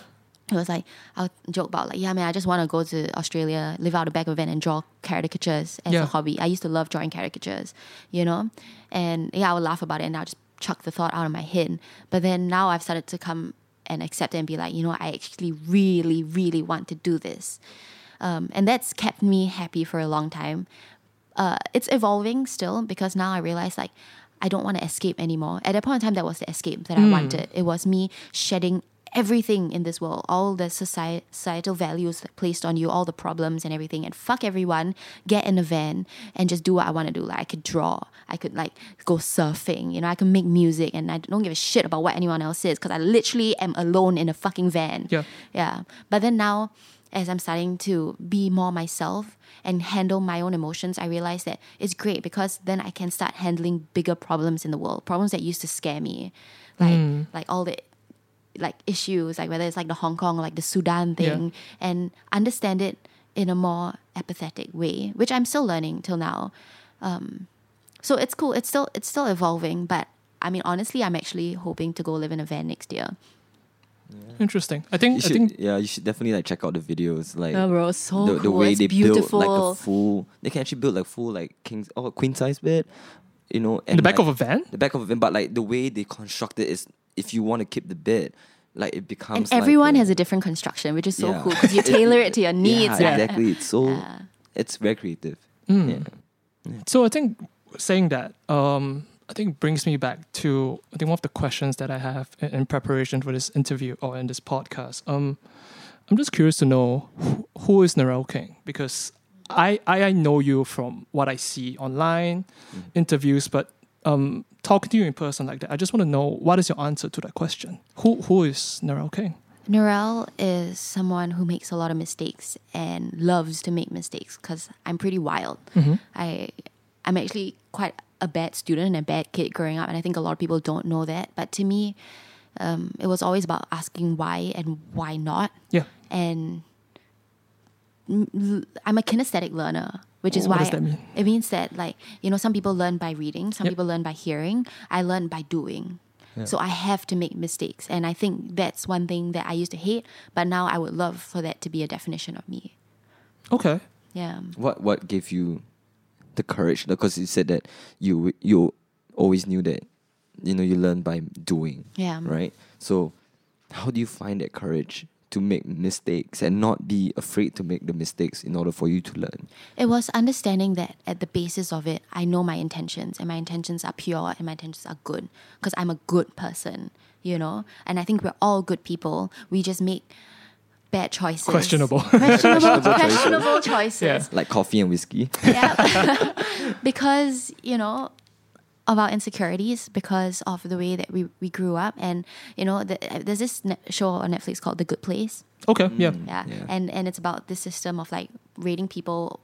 S2: It was like, I would joke about, like, yeah, man, I just want to go to Australia, live out the back of a van and draw caricatures as
S3: Yeah.
S2: a hobby. I used to love drawing caricatures, you know? And yeah, I would laugh about it and I'll just chuck the thought out of my head. But then now I've started to come and accept it and be like, you know, I actually really, really want to do this. Um, and that's kept me happy for a long time. Uh, it's evolving still because now I realize like I don't want to escape anymore. At that point in time, that was the escape that I wanted. It was me shedding everything in this world, all the society, societal values placed on you, all the problems and everything, and fuck everyone. Get in a van and just do what I want to do. Like I could draw, I could like go surfing, you know, I could make music, and I don't give a shit about what anyone else is because I literally am alone in a fucking van.
S3: Yeah.
S2: Yeah. But then now, as I'm starting to be more myself and handle my own emotions, I realize that it's great because then I can start handling bigger problems in the world, problems that used to scare me, like like all the like issues, like whether it's like the Hong Kong or like the Sudan
S3: Yeah.
S2: thing, and understand it in a more empathetic way, which I'm still learning till now. Um, so it's cool. It's still it's still evolving, but I mean, honestly, I'm actually hoping to go live in a van next year.
S3: Interesting. I
S1: You
S3: think I think
S1: yeah, you should definitely like check out the videos, like
S2: Oh, bro, so
S1: the, the
S2: cool.
S1: way
S2: it's
S1: they
S2: beautiful.
S1: build like a full. They can actually build like full like king's or queen size bed, you know.
S3: in the back
S1: like,
S3: of a van.
S1: the back of a van, but like the way they construct it is, if you want to keep the bed, like it becomes.
S2: and everyone
S1: like
S2: has a different construction, which is so
S1: Yeah.
S2: cool because you tailor it to your needs.
S1: Yeah, exactly. It's so.
S2: Yeah.
S1: It's very creative.
S3: Mm.
S1: Yeah.
S3: So I think saying that, um, I think brings me back to I think one of the questions that I have in, in preparation for this interview or in this podcast. Um, I'm just curious to know who, who is Narelle Kheng because I, I I know you from what I see online, interviews, but um, talking to you in person like that, I just want to know what is your answer to that question. Who who is Narelle Kheng?
S2: Narelle is someone who makes a lot of mistakes and loves to make mistakes because I'm pretty wild. I I'm actually quite a bad student and a bad kid growing up, and I think a lot of people don't know that. But to me, um, it was always about asking why and why not.
S3: Yeah.
S2: And I'm a kinesthetic learner, which is
S3: What
S2: why
S3: does that mean?
S2: it means that like you know some people learn by reading, some
S3: Yep.
S2: people learn by hearing. I learn by doing. So I have to make mistakes, and I think that's one thing that I used to hate, but now I would love for that to be a definition of me.
S3: Okay.
S2: Yeah.
S1: What what gave you the courage? Because you said that you you always knew that you know you learn by doing,
S2: Yeah.
S1: right? So how do you find that courage to make mistakes and not be afraid to make the mistakes in order for you to learn?
S2: It was understanding that at the basis of it, I know my intentions, and my intentions are pure and my intentions are good because I'm a good person, you know? And I think we're all good people. We just make bad choices.
S3: Questionable.
S2: Questionable, questionable choices.
S3: Yeah.
S1: Like coffee and whiskey.
S2: Yeah. because, you know, of our insecurities because of the way that we, we grew up. And, you know, the, there's this net show on Netflix called The Good Place.
S3: Okay. Yeah.
S2: Yeah.
S1: Mm, yeah.
S2: And and it's about this system of like rating people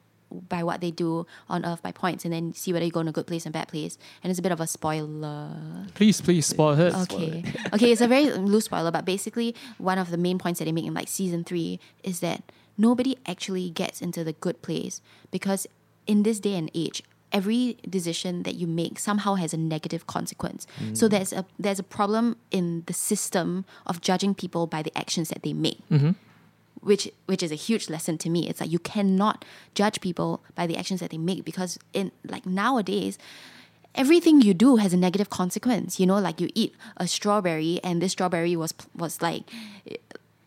S2: by what they do on earth by points and then see whether you go in a good place and bad place. And it's a bit of a spoiler.
S3: Please, please spoil it.
S2: Okay. okay, it's a very loose spoiler, but basically one of the main points that they make in like season three is that nobody actually gets into the good place because in this day and age, every decision that you make somehow has a negative consequence. Mm. So there's a there's a problem in the system of judging people by the actions that they make. Mm-hmm. Which which is a huge lesson to me. It's like you cannot judge people by the actions that they make because in like nowadays everything you do has a negative consequence. You know, like you eat a strawberry and this strawberry was was like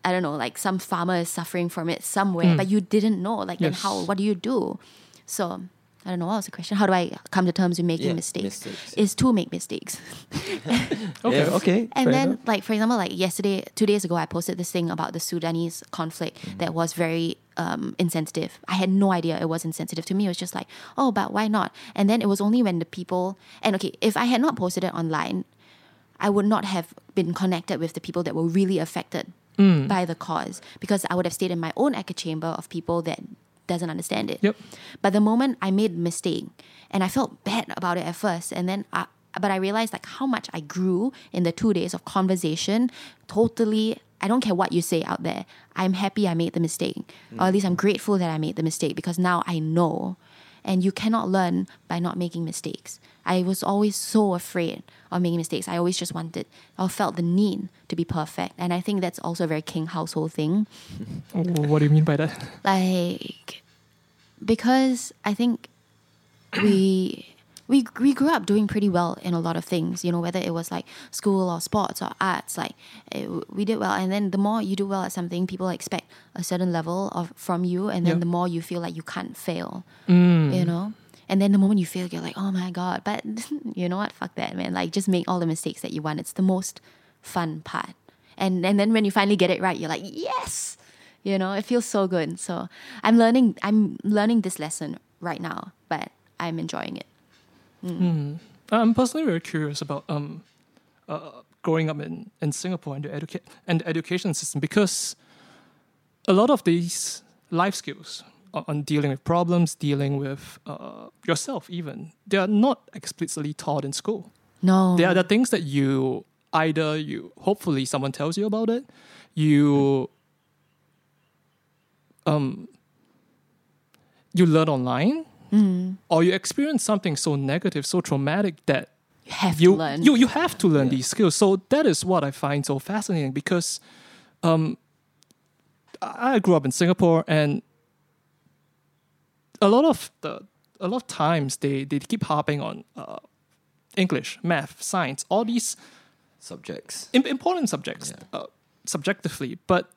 S2: I don't know, like some farmer is suffering from it somewhere, hmm. but you didn't know. Like, then
S3: Yes.
S2: how? What do you do? So I don't know. What was the question? How do I come to terms with making
S1: Yeah,
S2: mistakes?
S1: mistakes.
S2: Is to make mistakes.
S3: Okay.
S1: Yeah, okay.
S2: And then,
S1: enough.
S2: like for example, like yesterday, two days ago, I posted this thing about the Sudanese conflict
S1: Mm-hmm.
S2: that was very um, insensitive. I had no idea it was insensitive. To me, it was just like, oh, but why not? And then it was only when the people and okay, if I had not posted it online, I would not have been connected with the people that were really affected by the cause because I would have stayed in my own echo chamber of people that doesn't understand it.
S3: Yep.
S2: But the moment I made a mistake and I felt bad about it at first, and then I, but I realized like how much I grew in the two days of conversation. Totally, I don't care what you say out there. I'm happy I made the mistake, or at least I'm grateful that I made the mistake because now I know. And you cannot learn by not making mistakes. I was always so afraid of making mistakes. I always just wanted or felt the need to be perfect. And I think that's also a very Kheng household thing
S3: What do you mean by that?
S2: like because I think we we we grew up doing pretty well in a lot of things. You know, whether it was like school or sports or arts, like it, we did well. And then the more you do well at something, people expect a certain level of from you, and then
S3: Yeah.
S2: the more you feel like you can't fail.
S3: Mm.
S2: You know. And then the moment you fail, you're like, oh my God. But you know what? Fuck that, man. Like, just make all the mistakes that you want. It's the most fun part. And, and then when you finally get it right, you're like, yes! You know, it feels so good. So I'm learning, I'm learning this lesson right now, but I'm enjoying it.
S3: I'm personally very curious about um, uh, growing up in, in Singapore and the educa- and the education system because a lot of these life skills on, dealing with problems, dealing with uh, yourself, even they are not explicitly taught in school.
S2: No.
S3: They are the things that you either you hopefully someone tells you about it, you um you learn online, or you experience something so negative, so traumatic that
S2: you have
S3: you
S2: to learn.
S3: you you have to learn these skills. So that is what I find so fascinating because um I grew up in Singapore and a lot of the a lot of times they they keep harping on uh, English, math, science, all these
S1: Subjects.
S3: im- important subjects
S1: Yeah.
S3: uh, subjectively, but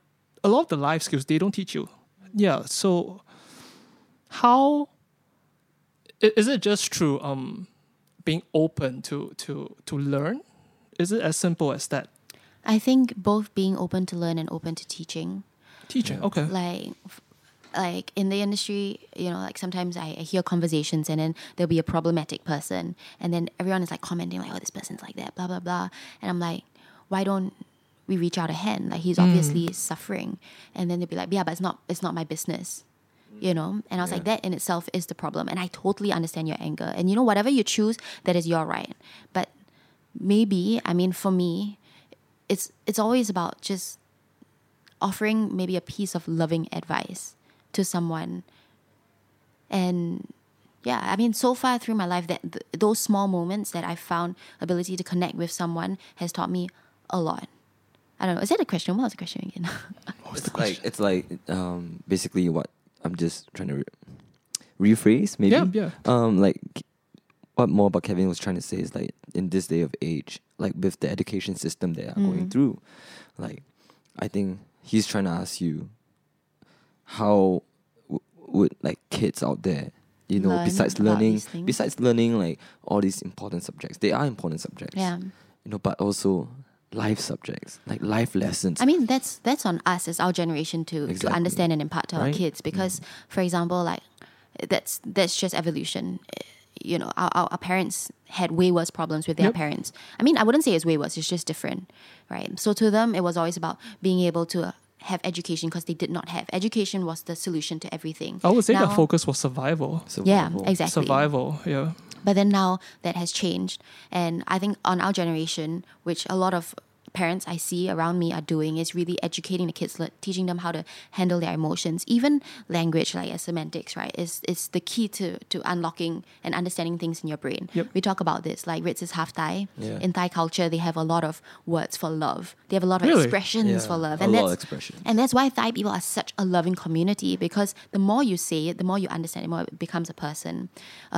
S3: a lot of the life skills they don't teach you. Yeah, so how is it just through um, being open to to to learn? Is it as simple as that?
S2: I think both being open to learn and open to teaching.
S3: Teaching, okay.
S2: like f- like in the industry you know like sometimes I, I hear conversations and then there'll be a problematic person and then everyone is like commenting like oh this person's like that blah blah blah. And i'm like why don't we reach out a hand? Like he's hmm. obviously suffering. And then they'll be like yeah but it's not it's not my business hmm. you know? And i was like that in itself is the problem. And i totally understand your anger. And you know whatever you choose that is your right. But maybe i mean for me it's it's always about just offering maybe a piece of loving advice to someone and yeah i mean so far through my life that th- those small moments that i found ability to connect with someone has taught me a lot i don't know is that a question what was the question again
S1: It's like it's like um basically what I'm just trying to re- rephrase maybe.
S3: Yeah, yeah.
S1: Um like what more about Kevin was trying to say is like in this day of age, like with the education system they are going
S2: Mm.
S1: through, like I think he's trying to ask you how w- would like kids out there, you know,
S2: Learn
S1: besides
S2: about
S1: learning,
S2: these things.
S1: besides learning like all these important subjects, they are important subjects.
S2: yeah
S1: You know, but also life subjects, like life lessons.
S2: I mean, that's that's on us as our generation to to
S1: Exactly.
S2: understand and impart to our
S1: Right? Mm.
S2: kids because, for example, like that's that's just evolution. Eh, You know, our, our, our parents had way worse problems with their
S3: Yep.
S2: parents. I mean, I wouldn't say it's way worse; it's just different, right? So to them, it was always about being able to have education because they did not have education was the solution to everything.
S3: I would say
S2: Now-
S3: the focus was survival.
S2: Yeah, exactly.
S3: Survival, yeah.
S2: But then now that has changed. And I think on our generation, which a lot of parents I see around me are doing is really educating the kids, like, teaching them how to handle their emotions. Even language, like as semantics, right, is is the key to to unlocking and understanding things in your brain.
S3: Yep.
S2: We talk about this, like Ritz is half Thai.
S1: Yeah.
S2: In Thai culture, they have a lot of words for love. They have a lot of
S3: Really?
S2: expressions
S1: Yeah,
S2: for love,
S1: a
S2: and
S1: lot of
S2: that's
S1: expressions.
S2: and that's why Thai people are such a loving community because the more you say it, the more you understand it, the more it becomes a person.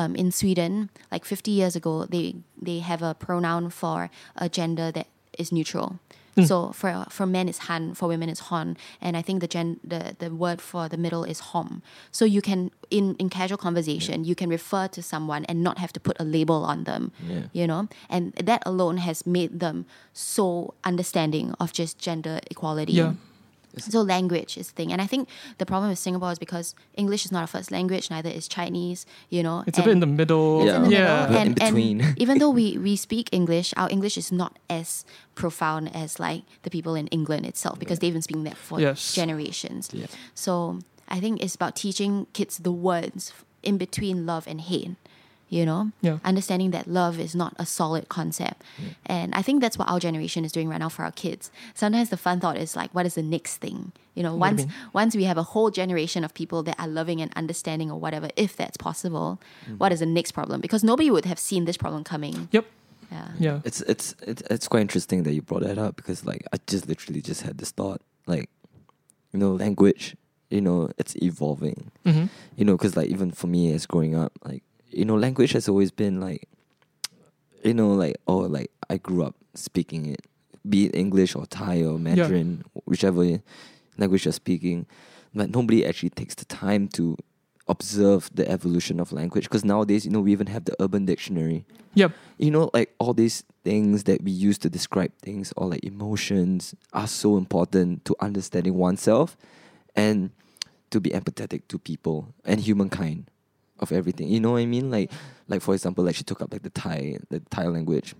S2: Um, in Sweden, like 50 years ago, they they have a pronoun for a gender that is neutral. Mm. So for for men it's han, for women it's hon, and I think the gen the, the word for the middle is hom. So you can in in casual conversation you can refer to someone and not have to put a label on them
S1: Yeah.
S2: you know and that alone has made them so understanding of just gender equality
S3: Yeah.
S2: So language is the thing and i think the problem with singapore is because english is not a first language neither is chinese you know
S3: It's a bit in the middle.
S1: Yeah.
S2: in the
S3: yeah.
S2: middle. And,
S1: in between.
S2: and even though we, we speak English, our English is not as profound as like the people in England itself because they've been speaking that for
S3: Yes.
S2: generations.
S1: Yeah.
S2: So I think it's about teaching kids the words in between love and hate. You know,
S3: Yeah.
S2: understanding that love is not a solid concept, and I think that's what our generation is doing right now for our kids. Sometimes the fun thought is like, what is the next thing? You know,
S3: What do you
S2: once once we have a whole generation of people that are loving and understanding or whatever, if that's possible, what is the next problem? Because nobody would have seen this problem coming.
S3: Yep.
S2: Yeah.
S3: Yeah.
S1: It's it's it's it's quite interesting that you brought that up because like I just literally just had this thought like, you know, language, you know, it's evolving.
S3: hmm
S1: You know, because like even for me as growing up, like you know, language has always been like, you know, like oh, like I grew up speaking it, be it English or Thai or Mandarin, whichever language you're speaking, but nobody actually takes the time to observe the evolution of language because nowadays you know we even have the urban dictionary.
S3: Yep.
S1: you know, like all these things that we use to describe things or like emotions are so important to understanding oneself and to be empathetic to people and humankind of everything. You know what I mean? Like like for example, like she took up like the Thai the Thai language.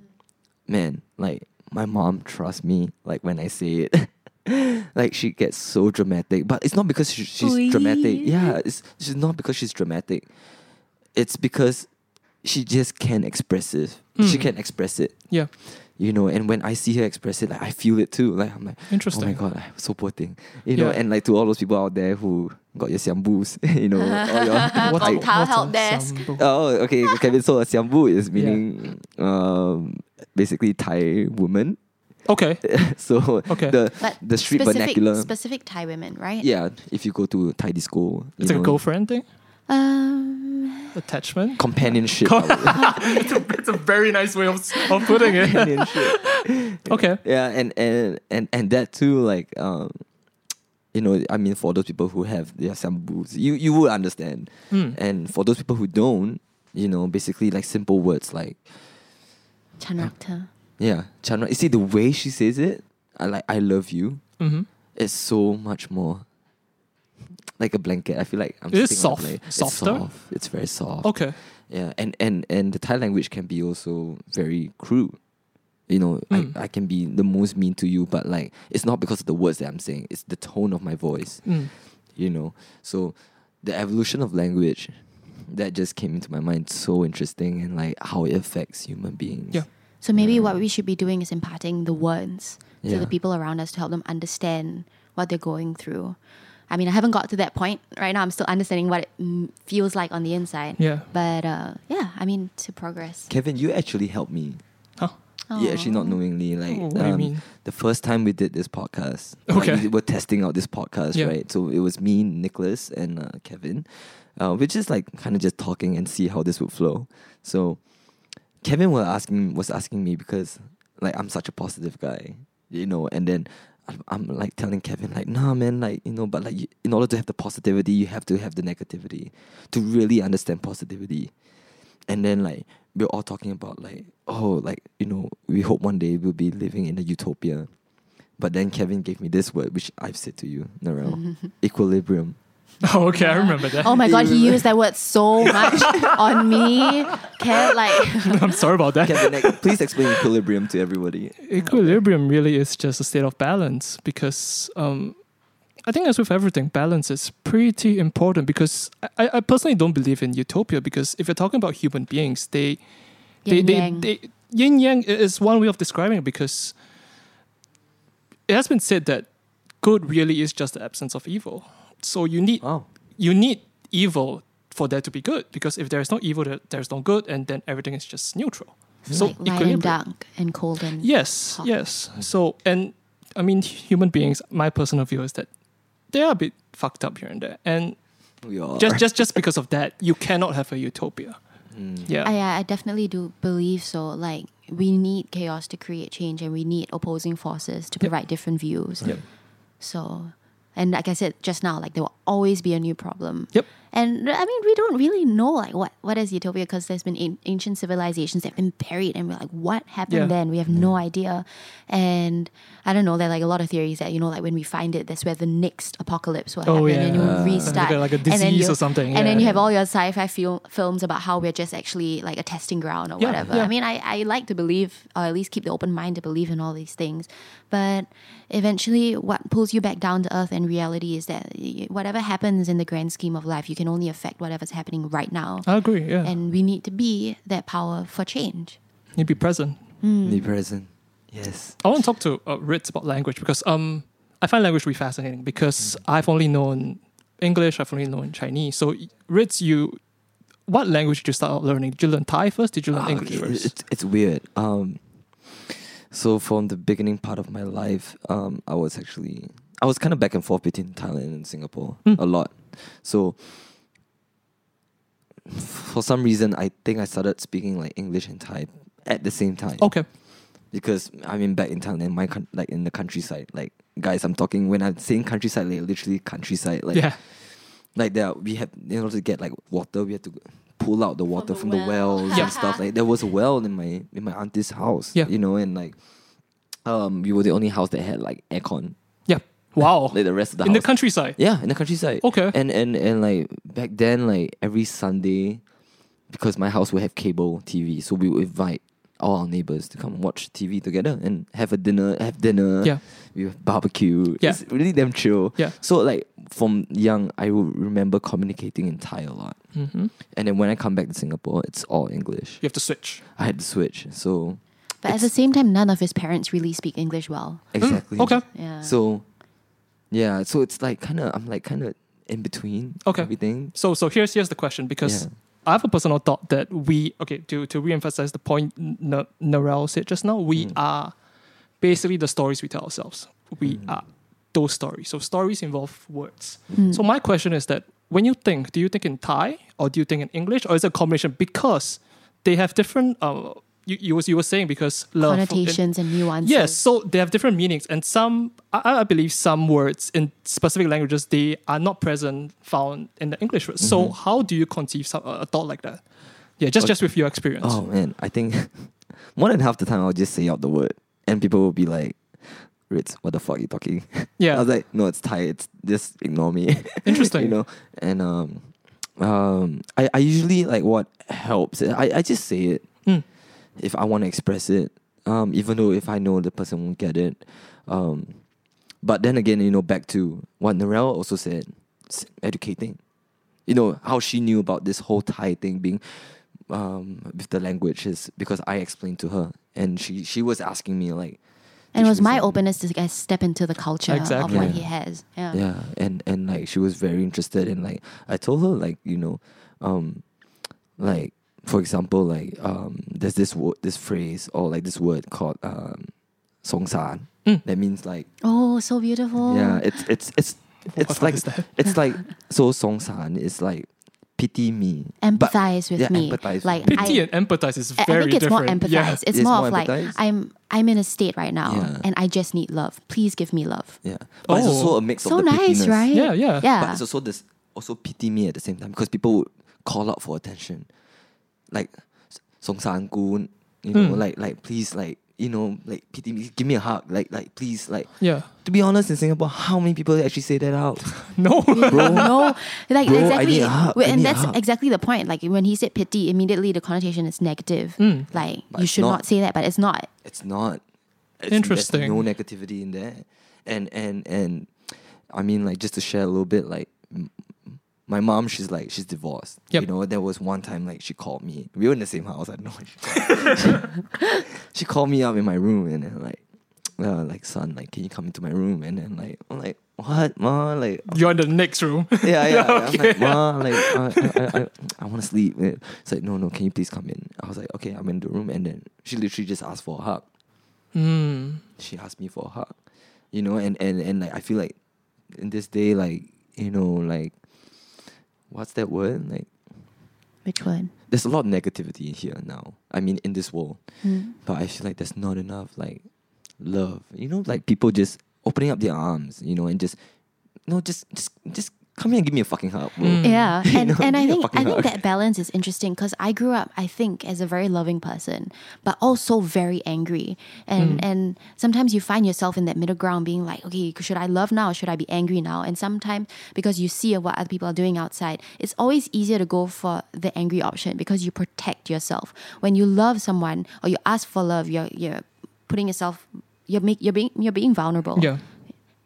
S1: Man, like my mom trusts me like when I say it. like she gets so dramatic, but it's not because she, she's
S2: Oi.
S1: dramatic. Yeah, it's it's not because she's dramatic. It's because she just can't express it. She
S3: Mm.
S1: can express it,
S3: Yeah.
S1: You know. And when I see her express it, like I feel it too. Like I'm like,
S3: Interesting.
S1: oh my god, I'm so poor thing, you know. And like to all those people out there who got your siambus, you know, all your,
S3: What's
S2: From
S3: a-
S2: Tao Help Desk.
S3: sambu?
S1: Oh, okay. Kevin, so a siambu is meaning um, basically Thai woman.
S3: Okay.
S1: so
S3: Okay.
S1: the
S2: But
S1: the street
S2: specific,
S1: vernacular.
S2: specific Thai women, right?
S1: yeah, if you go to Thai disco, you
S3: It's like
S1: know,
S3: a girlfriend thing.
S2: Um,
S3: Attachment.
S1: companionship. I would-
S3: it's, a, it's a very nice way of, of putting it. Okay.
S1: yeah, and and and and that too, like um, you know, I mean, for those people who have their sambus, you you would understand,
S3: Mm.
S1: and for those people who don't, you know, basically like simple words like
S2: Chanrakta.
S1: yeah, Chandra. You see the way she says it, I like I love you.
S3: hmm
S1: It's so much more like a blanket. I feel like I'm
S3: It is
S1: sitting
S3: soft.
S1: blanket. It's
S3: Softer?
S1: soft. It's very soft.
S3: Okay.
S1: Yeah, and and and the Thai language can be also very crude. You know,
S3: Mm.
S1: I, I can be the most mean to you, but like it's not because of the words that I'm saying. It's the tone of my voice.
S3: Mm.
S1: You know, so the evolution of language that just came into my mind so interesting and like how it affects human beings.
S3: Yeah.
S2: So maybe what we should be doing is imparting the words to
S1: Yeah.
S2: the people around us to help them understand what they're going through. I mean, I haven't got to that point right now. I'm still understanding what it feels like on the inside.
S3: Yeah.
S2: But uh, yeah, I mean, to progress.
S1: Kevin, you actually helped me.
S3: Huh.
S1: Yeah, actually not
S2: Aw.
S1: knowingly. Like
S3: Oh, what do you
S1: um,
S3: mean?
S1: the first time we did this podcast,
S3: Okay.
S1: like, we were testing out this podcast,
S3: Yeah.
S1: right? So it was me, Nicholas, and uh, Kevin. Uh, we're just like kind of just talking and see how this would flow. So Kevin was asking was asking me because like I'm such a positive guy, you know, and then. I'm- I'm like telling Kevin, like, nah, man, like, you know, but like, you, in order to have the positivity, you have to have the negativity to really understand positivity. And then, like, we're all talking about, like, oh, like, you know, we hope one day we'll be living in a utopia. But then Kevin gave me this word, which I've said to you, Narelle equilibrium.
S3: Oh, okay. I remember that.
S2: Oh my god, he used that word so much on me. Can like
S3: I'm sorry about that.
S1: Kevin, like, please explain equilibrium to everybody.
S3: Equilibrium really is just a state of balance because um, I think as with everything, balance is pretty important because I, I personally don't believe in utopia because if you're talking about human beings, they they,
S2: yin
S3: they,
S2: yang.
S3: they yin yang is one way of describing it because it has been said that good really is just the absence of evil. So you need
S1: Wow.
S3: you need evil for there to be good because if there is no evil, there's no good, and then everything is just neutral. So
S2: like light and dark and cold and
S3: Yes,
S2: hot.
S3: yes. So and I mean, human beings. My personal view is that they are a bit fucked up here and there, and
S1: We are.
S3: just just just because of that, you cannot have a utopia.
S1: Mm.
S3: Yeah.
S2: I, I definitely do believe so. Like we need chaos to create change, and we need opposing forces to provide different views.
S3: Yep.
S2: So, and like I said just now, like there will always be a new problem.
S3: Yep.
S2: And I mean, we don't really know like what what is utopia because there's been an- ancient civilizations that have been buried, and we're like, what happened
S3: Yeah.
S2: then? We have no idea. And I don't know. There are like a lot of theories that you know, like when we find it, that's where the next apocalypse will
S3: Oh,
S2: happen, and you restart.
S3: Like a
S2: and then
S3: disease
S2: you-
S3: or something,
S2: And then you have all your sci-fi fil- films about how we're just actually like a testing ground or
S3: Yeah,
S2: whatever.
S3: yeah.
S2: I mean, I, I like to believe, or at least keep the open mind to believe in all these things. But eventually, what pulls you back down to earth and reality is that whatever happens in the grand scheme of life, you can only affect whatever's happening right now.
S3: I agree. Yeah.
S2: And we need to be that power for change.
S3: you be present.
S2: Hmm.
S1: Be present. Yes.
S3: I want to talk to uh, Ritz about language because um, I find language really fascinating because I've only known English, I've only known Chinese. So, Ritz, you, what language did you start out learning? Did you learn Thai first? Did you learn
S1: Ah,
S3: English
S1: okay,
S3: first?
S1: It's, it's weird. Um, so from the beginning part of my life, um, I was actually I was kind of back and forth between Thailand and Singapore
S3: Hmm.
S1: a lot. So for some reason, I think I started speaking like English and Thai at the same time.
S3: Okay.
S1: because I mean back in town Thailand, my coun- like in the countryside, like guys, I'm talking when I'm saying countryside, like literally countryside, like
S3: yeah.
S1: like there we have in order to get like water, we had to pull out the water
S2: the
S1: from the, wells
S3: Yeah.
S1: and stuff. Like there was a well in my in my auntie's house,
S3: Yeah.
S1: you know, and like um we were the only house that had like aircon.
S3: Yeah. Wow.
S1: Like the rest of the
S3: In the countryside.
S1: yeah, in the countryside.
S3: Okay.
S1: And and and like back then, like every Sunday, because my house would have cable TV, so we would invite all our neighbors to come watch TV together and have a dinner, have dinner.
S3: Yeah.
S1: We have barbecue.
S3: Yeah.
S1: It's really damn chill.
S3: Yeah.
S1: So like from young, I will remember communicating in Thai a lot.
S3: hmm
S1: And then when I come back to Singapore, it's all English.
S3: You have to switch.
S1: I had to switch. So
S2: But at the same time, none of his parents really speak English well.
S1: exactly.
S3: Mm, okay.
S2: Yeah.
S1: So yeah, so it's like kind of I'm like kind of in between
S3: Okay.
S1: everything.
S3: So so here's here's the question because
S1: Yeah.
S3: I have a personal thought that we okay to to reemphasize the point N- Narelle said just now. We
S1: Mm.
S3: are basically the stories we tell ourselves. We
S1: Mm.
S3: are those stories. So stories involve words.
S2: Mm.
S3: So my question is that when you think, do you think in Thai or do you think in English or is it a combination? Because they have different. Uh, you you was you were saying because love
S2: connotations and nuances.
S3: Yes, so they have different meanings, and some I, I believe some words in specific languages they are not present found in the English word. So
S1: Mhm.
S3: how do you conceive some, a thought like that? Yeah, just just with your experience.
S1: Oh man, I think more than half the time I'll just say out the word, and people will be like, "Ritz, what the fuck are you talking?"
S3: Yeah.
S1: I was like, "No, it's Thai. It's just ignore me."
S3: interesting.
S1: you know. And um, um, I I usually like what helps. I I just say it
S3: Mm.
S1: If I want to express it. Um, even though if I know the person won't get it. Um, but then again, you know, back to what Narelle also said, educating. You know how she knew about this whole Thai thing being um, with the language is because I explained to her, and she she was asking me like,
S2: And it was my
S1: like-
S2: openness to like, step into the culture
S3: Exactly.
S2: of what
S1: Yeah.
S2: he has. Yeah.
S1: yeah and and like she was very interested in like i told her like you know um like for example like um there's this word this phrase or like this word called um songsan
S3: Mm.
S1: that means like
S2: Oh, so beautiful.
S1: yeah it's it's it's
S3: What
S1: it's
S3: the fuck
S1: like it's like so songsan is like pity me but-
S2: Empathize with
S1: yeah,
S2: me.
S1: empathize
S2: like.
S3: Pity
S2: I,
S3: and empathize is
S2: I-
S3: very
S2: I think it's
S3: different.
S2: more empathize.
S3: Yeah.
S2: It's,
S1: It's
S2: more,
S1: more
S2: of like? I'm I'm in a state right now
S1: Yeah.
S2: and I just need love. Please give me love.
S1: yeah but it's
S3: Oh.
S1: also a mix
S2: So
S1: of the
S2: nice,
S1: pittiness.
S2: right?
S3: yeah, yeah,
S2: Yeah.
S1: But it's also this also pity me at the same time because people would call out for attention, like Song San Kun, you know,
S3: Hmm.
S1: like like please like you know like pity me, give me a hug, like like please like.
S3: yeah.
S1: To be honest, in Singapore, how many people actually say that out,
S3: No,
S1: bro?
S2: no, like
S1: Bro, I
S2: exactly,
S1: need a hug.
S2: Well,
S1: I
S2: and
S1: need a
S2: that's
S1: hug.
S2: exactly the point. Like when he said pity, immediately the connotation is negative.
S3: Mm.
S2: Like
S1: But
S2: you should not.
S1: not.
S2: say that, but it's not.
S1: It's not. It's,
S3: Interesting.
S1: There's no negativity in there, and and and I mean like just to share a little bit like. My mom, she's like, she's divorced.
S3: Yep.
S1: You know, there was one time like she called me. We were in the same house. I don't know. She, she called me up in my room and then like, uh, like son, like can you come into my room? And then like I'm like what, ma? Like
S3: You're in the next room.
S1: yeah, yeah. yeah. I'm like, ma, like I, I, I, I want to sleep. It's like no, no. Can you please come in? I was like okay, I'm in the room, and then she literally just asked for a hug.
S3: Mm.
S1: She asked me for a hug, you know, and and and like I feel like in this day, like you know, like what's that word? Like
S2: Which one?
S1: there's a lot of negativity in here now. I mean, in this world,
S2: Mm.
S1: but I feel like there's not enough like love. You know, like people just opening up their arms, you know, and just no, just just just come here and give me a fucking hug.
S3: Mm.
S2: Yeah,
S1: You
S2: and,
S1: know,
S2: and I
S1: give me a
S2: think I think
S1: hug.
S2: that balance is interesting because I grew up, I think, as a very loving person, but also very angry, and
S3: Mm.
S2: and sometimes you find yourself in that middle ground, being like, okay, should I love now or should I be angry now? And sometimes because you see what other people are doing outside, it's always easier to go for the angry option because you protect yourself. When you love someone or you ask for love, you're you're putting yourself, you're make you're being you're being vulnerable.
S3: Yeah.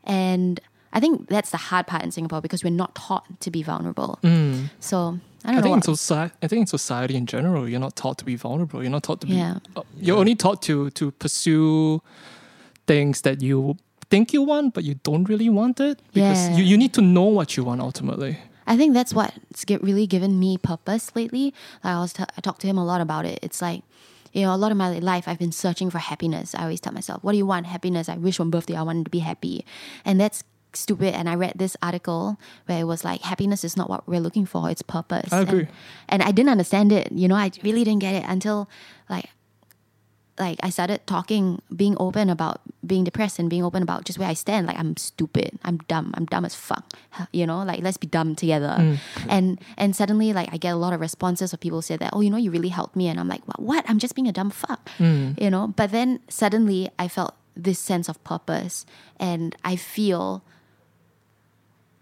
S2: And I think that's the hard part in Singapore because we're not taught to be vulnerable.
S3: Mm.
S2: So I
S3: I
S2: don't
S3: think in
S2: know.
S3: Society, I think in society in general, you're not taught to be vulnerable. You're not taught to be.
S2: Yeah.
S3: uh, you're only taught to to pursue things that you think you want, but you don't really want it because
S2: Yeah.
S3: you, you need to know what you want ultimately.
S2: I think that's what's get really given me purpose lately. Like I was, t- I talked to him a lot about it. It's like, you know, a lot of my life I've been searching for happiness. I always tell myself, "What do you want? Happiness." I wish on birthday I wanted to be happy, and that's stupid. And I read this article where it was like, happiness is not what we're looking for; it's purpose.
S3: I agree.
S2: And, and I didn't understand it. You know, I really didn't get it until like like I started talking, being open about being depressed and being open about just where I stand. Like I'm stupid, I'm dumb, I'm dumb as fuck. You know, like let's be dumb together.
S3: Mm.
S2: And and suddenly, like I get a lot of responses of people say that, oh, you know, you really helped me, and I'm like, what? what? I'm just being a dumb fuck.
S3: Mm.
S2: You know. But then suddenly, I felt this sense of purpose, and I feel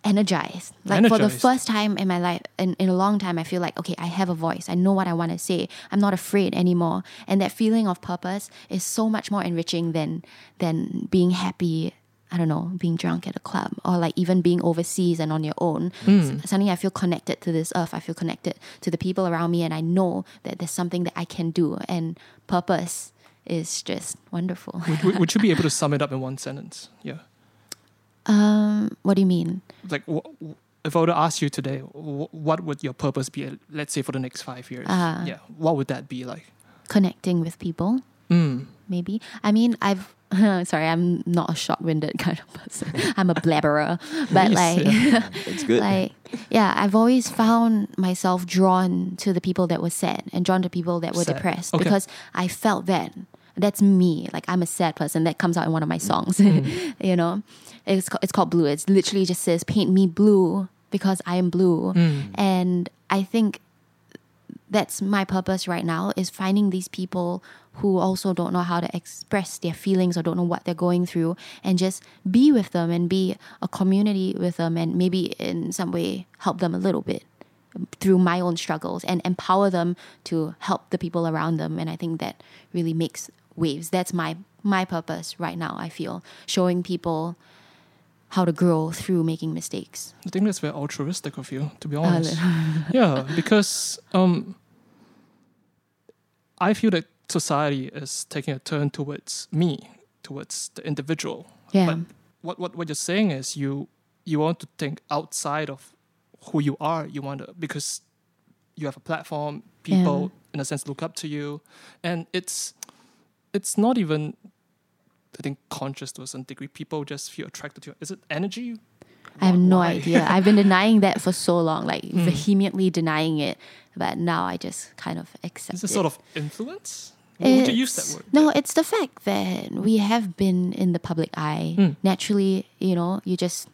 S2: energized. Like for the first time in my life, in, in a long time, I feel like, okay, I have a voice. I know what I want to say. I'm not afraid anymore. And that feeling of purpose is so much more enriching than than being happy. I don't know, being drunk at a club or like even being overseas and on your own. Hmm. S- suddenly I feel connected to this earth. I feel connected to the people around me and I know that there's something that I can do. And purpose is just wonderful.
S3: Would, would you be able to sum it up in one sentence? Yeah.
S2: Um, what do you mean?
S3: Like, wh- wh- if I were to ask you today, wh- what would your purpose be? uh, Let's say for the next five years.
S2: Ah.
S3: yeah. What would that be like?
S2: Connecting with people.
S3: Mm.
S2: maybe. I mean, I've sorry, I'm not a short-winded kind of person. I'm a blabberer, but
S3: Nice,
S2: like,
S3: yeah.
S1: It's good.
S2: like, yeah, I've always found myself drawn to the people that were sad and drawn to people that were
S3: Sad.
S2: depressed
S3: Okay.
S2: because I felt that. That's me. Like I'm a sad person. That comes out in one of my songs.
S3: Mm.
S2: you know, it's ca- it's called Blue. It's literally just says paint me blue because I am blue,
S3: Mm.
S2: and I think that's my purpose right now is finding these people who also don't know how to express their feelings or don't know what they're going through and just be with them and be a community with them and maybe in some way help them a little bit through my own struggles and empower them to help the people around them and I think that really makes waves that's my my purpose right now I feel showing people how to grow through making mistakes
S3: I think that's very altruistic of you, to be
S2: Uh,
S3: honest. yeah, because um, I feel that society is taking a turn towards me, towards the individual.
S2: yeah
S3: But what, what, what you're saying is you you want to think outside of who you are. You want to because you have a platform. People, in a sense, look up to you, and it's it's not even. I think conscious to a certain degree. People just feel attracted to you. Is it energy?
S2: I have no
S3: Why?
S2: idea. I've been denying that for so long, like
S3: Hmm.
S2: vehemently denying it. But now I just kind of accept
S3: Is it
S2: it.
S3: sort of influence? Would you use that word?
S2: No, it's the fact that we have been in the public eye.
S3: Mm.
S2: Naturally, you know, you just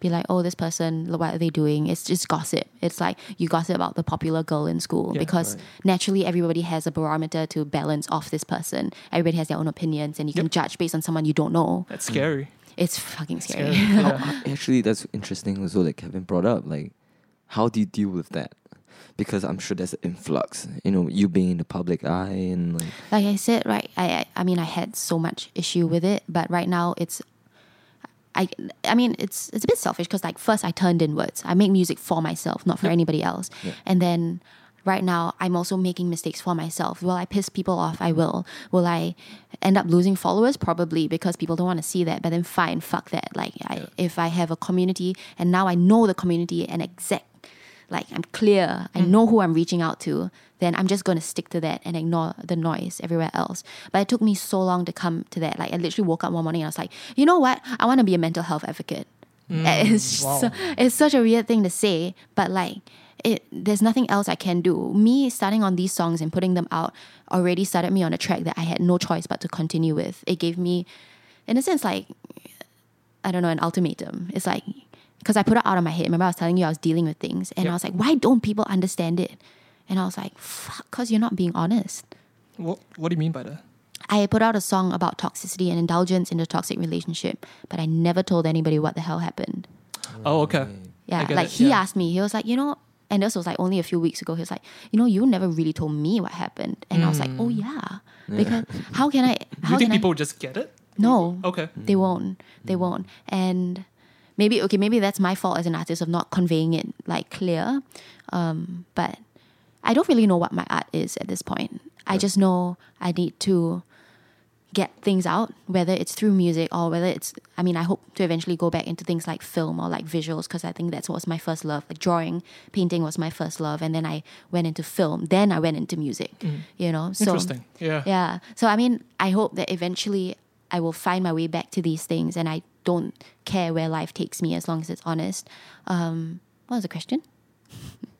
S2: be like, oh, this person, what are they doing? It's just gossip. It's like you gossip about the popular girl in school
S3: Yeah,
S2: because
S1: right.
S2: naturally everybody has a barometer to balance off this person. Everybody has their own opinions and you can judge based on someone you don't know.
S3: That's scary.
S2: It's fucking scary.
S3: Scary.
S1: How,
S3: Yeah.
S1: Oh, actually, that's interesting also that Kevin brought up. Like, how do you deal with that? Because I'm sure there's an influx. You know, you being in the public eye and like,
S2: like I said, right? I, I I mean, I had so much issue with it, but right now it's. I, I mean it's it's a bit selfish because like first I turned inwards. I make music for myself, not for anybody else.
S1: Yeah.
S2: And then right now I'm also making mistakes for myself. Will I piss people off? I will. Will I end up losing followers? Probably because people don't want to see that. But then fine, fuck that. Like I, if I have a community and now I know the community and exact like I'm clear, I mm. know who I'm reaching out to, then I'm just gonna stick to that and ignore the noise everywhere else. But it took me so long to come to that. Like I literally woke up one morning and I was like, you know what? I want to be a mental health advocate. Mm, it's
S3: wow.
S2: so, it's such a weird thing to say, but like it there's nothing else I can do. Me starting on these songs and putting them out already started me on a track that I had no choice but to continue with. It gave me in a sense like I don't know, an ultimatum. It's like because I put it out of my head. Remember, I was telling you I was dealing with things, and
S3: Yep.
S2: I was like, why don't people understand it? And I was like, fuck, because you're not being honest.
S3: What What do you mean by that?
S2: I put out a song about toxicity and indulgence in a toxic relationship, but I never told anybody what the hell happened.
S3: Oh, okay.
S2: Yeah, like
S3: it,
S2: he
S3: yeah.
S2: asked me, he was like, you know, and this was like only a few weeks ago. He was like, you know, you never really told me what happened, and I was like, oh hmm. yeah, because how can I?
S3: Do
S2: How
S3: you think
S2: can
S3: people
S2: I?
S3: just get it?
S2: No,
S3: Okay.
S2: they won't. They hmm. won't. And maybe okay, maybe that's my fault as an artist of not conveying it like clear. Um, but I don't really know what my art is at this point. I just know I need to get things out, whether it's through music or whether it's. I mean, I hope to eventually go back into things like film or like visuals because I think that's what was my first love. Like drawing, painting was my first love, and then I went into film. Then I went into music. You know, so
S3: Interesting. Yeah.
S2: yeah. So I mean, I hope that eventually I will find my way back to these things, and I don't care where life takes me as long as it's honest. Um, what was the question?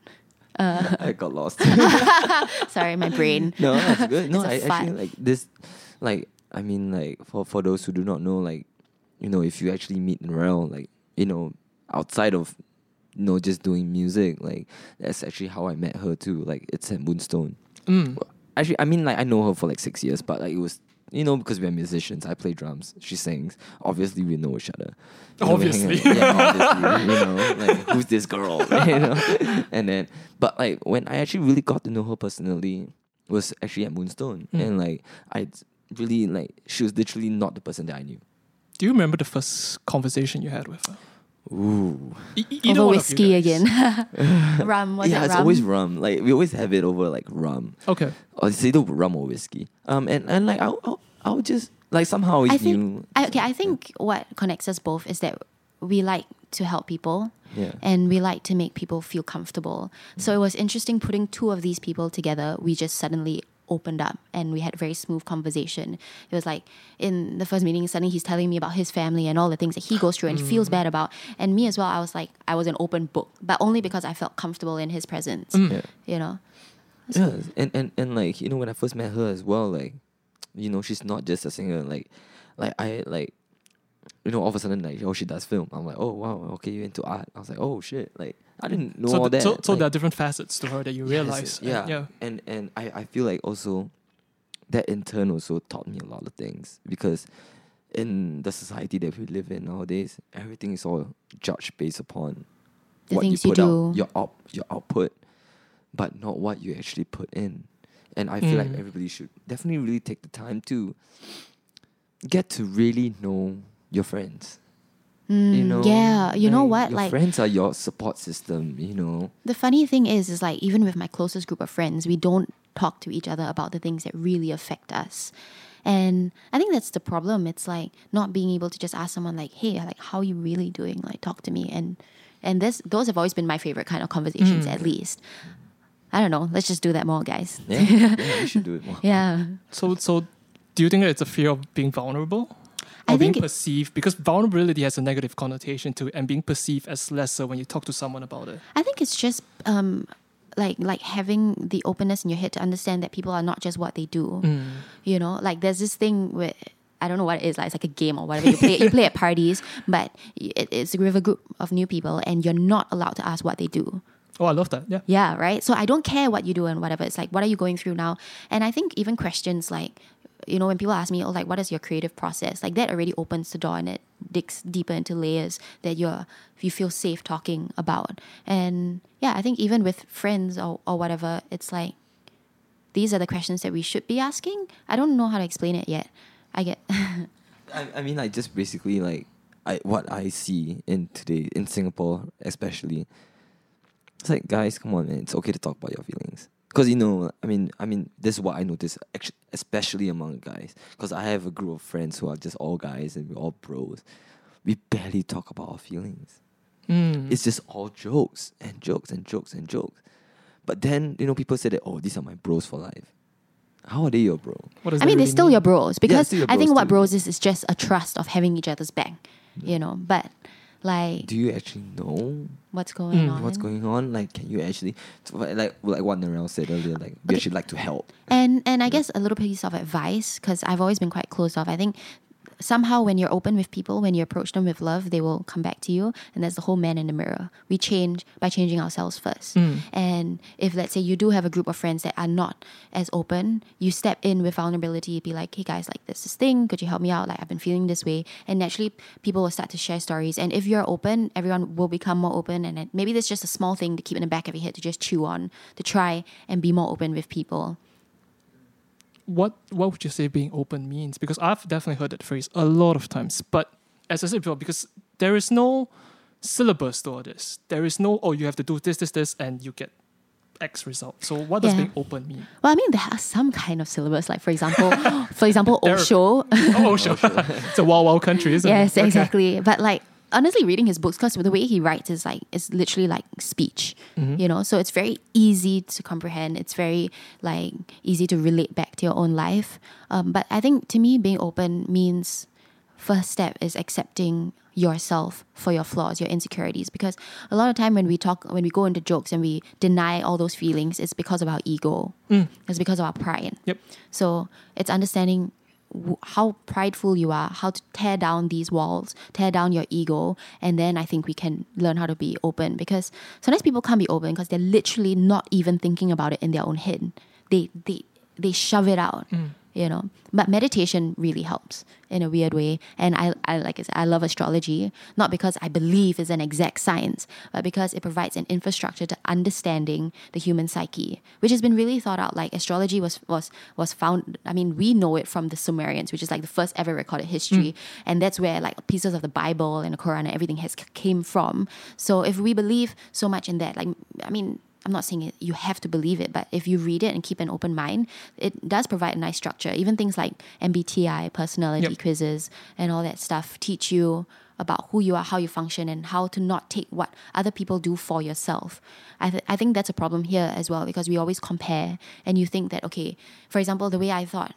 S1: Uh, I got lost.
S2: Sorry, my brain.
S1: no, that's good. No,
S2: I
S1: I
S2: a
S1: actually like this. Like, I mean, like for for those who do not know, like, you know, if you actually meet Narelle, like, you know, outside of, you know, just doing music, like, that's actually how I met her too. Like, it's at Moonstone.
S3: Mm.
S1: Actually, I mean, like, I know her for like six years, but like, it was. You know, because we're musicians, I play drums, she sings. Obviously, we know each other. You know, we
S3: Obviously.
S1: yeah, obviously. you know, like who's this girl? you know, and then, but like when I actually really got to know her personally was actually at Moonstone,
S3: Mm.
S1: and like I really like she was literally not the person that I knew.
S3: Do you remember the first conversation you had with her?
S1: Ooh,
S3: e- either
S2: over
S3: one of you
S2: whiskey again. rum was
S1: yeah,
S2: it
S1: it's
S2: rum?
S1: always rum. Like we always have it over like rum,
S3: Okay.
S1: or it's either rum or whiskey. Um, and and like I'll I'll, I'll just like somehow
S2: I
S1: I
S2: think.
S1: knew.
S2: I, okay, I think what connects us both is that we like to help people.
S1: Yeah.
S2: and we like to make people feel comfortable. So it was interesting putting two of these people together. We just suddenly opened up and we had a very smooth conversation. It was like in the first meeting, suddenly he's telling me about his family and all the things that he goes through and feels mm. bad about. And me as well, I was like, I was an open book, but only because I felt comfortable in his presence, mm.
S1: Yeah.
S2: you know?
S1: Yeah, and, and and like you know when I first met her as well, like you know she's not just a singer. Like like I like you know all of a sudden like oh she does film. I'm like oh wow okay you into art. I was like oh shit like I didn't know
S3: so,
S1: all
S3: th-
S1: that.
S3: so, so
S1: like,
S3: there are different facets to her that you
S1: yes,
S3: realize. and-
S1: yeah,
S3: yeah.
S1: and and I I feel like also that in turn also taught me a lot of things because in the society that we live in nowadays, everything is all judged based upon
S2: The
S1: what you
S2: things you
S1: put out,
S2: do.
S1: your out, your output, but not what you actually put in. And I feel like
S3: Mm.
S1: everybody should definitely really take the time to get to really know your friends. You
S2: Mm,
S1: know,
S2: yeah, you know what?
S1: Your
S2: Like
S1: friends are your support system. You know,
S2: The funny thing is, is like even with my closest group of friends, we don't talk to each other about the things that really affect us. And I think that's the problem. It's like not being able to just ask someone like, "Hey, like, how are you really doing? Like, talk to me." And and this those have always been my favorite kind of conversations. At least, I don't know. Let's just do that more, guys.
S1: yeah, yeah we should do it more.
S2: Yeah,
S3: So, so do you think that it's a fear of being vulnerable?
S2: I
S3: Or being perceived? Because vulnerability has a negative connotation to it, and being perceived as lesser when you talk to someone about it.
S2: I think it's just um, like like having the openness in your head to understand that people are not just what they do. You know, like there's this thing where I don't know what it is. Like it's like a game or whatever you play. you play at parties, but it, it's with a group of new people, and you're not allowed to ask what they do.
S3: Oh, I love that. Yeah.
S2: Yeah, right. So I don't care what you do and whatever. It's like, what are you going through now? And I think even questions like, you know, when people ask me, oh, like, what is your creative process? Like that already opens the door and it digs deeper into layers that you're you feel safe talking about. And yeah, I think even with friends or, or whatever, it's like these are the questions that we should be asking. I don't know how to explain it yet. I get
S1: I, I mean, like just basically like I what I see in today in Singapore, especially, It's like, guys, come on, man. It's okay to talk about your feelings. Because, you know, I mean, I mean, this is what I notice, actu- especially among guys. Because I have a group of friends who are just all guys and we're all bros. We barely talk about our feelings.
S3: Mm.
S1: It's just all jokes and jokes and jokes and jokes. But then, you know, people say that, oh, these are my bros for life. How are they your bro?
S3: what does
S2: I
S3: that
S2: mean, they're still
S3: mean?
S2: your bros because
S1: still your
S2: I think
S1: bros
S2: what
S1: too.
S2: bros is is just a trust of having each other's back, you know. But like,
S1: Do you actually know
S2: what's going
S3: Mm.
S2: on?
S1: what's going on? Like, can you actually, like, like what Narelle said earlier, like, we
S2: Okay.
S1: actually like to help.
S2: And and I guess a little piece of advice because I've always been quite closed off. I think somehow when you're open with people, when you approach them with love, they will come back to you. And that's the whole man in the mirror. We change by changing ourselves first.
S3: Mm.
S2: And if let's say you do have a group of friends that are not as open, you step in with vulnerability, be like, hey guys, like this this thing, could you help me out? Like I've been feeling this way. And naturally people will start to share stories. And if you're open, everyone will become more open. And maybe that's just a small thing to keep in the back of your head to just chew on, to try and be more open with people.
S3: What what would you say being open means? Because I've definitely heard that phrase a lot of times. But as I said before, because there is no syllabus to all this. There is no oh you have to do this, this, this, and you get X result. So what does
S2: Yeah.
S3: being open mean?
S2: Well, I mean, there are some kind of syllabus, like for example, for example, Osho.
S3: oh sure, it's a wild wild country, isn't
S2: yes,
S3: it? Yes,
S2: exactly. But like honestly, reading his books, because the way he writes is like it's literally like speech,
S3: Mhm.
S2: you know. So it's very easy to comprehend. It's very like easy to relate back to your own life. Um, but I think to me, being open means first step is accepting yourself for your flaws, your insecurities. Because a lot of time when we talk, when we go into jokes and we deny all those feelings, it's because of our ego.
S3: Mm.
S2: It's because of our pride.
S3: Yep.
S2: So it's understanding w- how prideful you are, how to tear down these walls, tear down your ego, and then I think we can learn how to be open. Because sometimes people can't be open because they're literally not even thinking about it in their own head. They they they shove it out.
S3: Mm.
S2: You know, but meditation really helps in a weird way. And I, I like I said, I love astrology not because I believe it's an exact science, but because it provides an infrastructure to understanding the human psyche, which has been really thought out. Like astrology was was was found. I mean, we know it from the Sumerians, which is like the first ever recorded history, mm. and that's where like pieces of the Bible and the Quran and everything has came from. So if we believe so much in that, like I mean. I'm not saying it, you have to believe it, but if you read it and keep an open mind, it does provide a nice structure. Even things like MBTI, personality
S3: Yep.
S2: quizzes, and all that stuff teach you about who you are, how you function, and how to not take what other people do for yourself. I, th- I think that's a problem here as well because we always compare, and you think that, okay, for example, the way I thought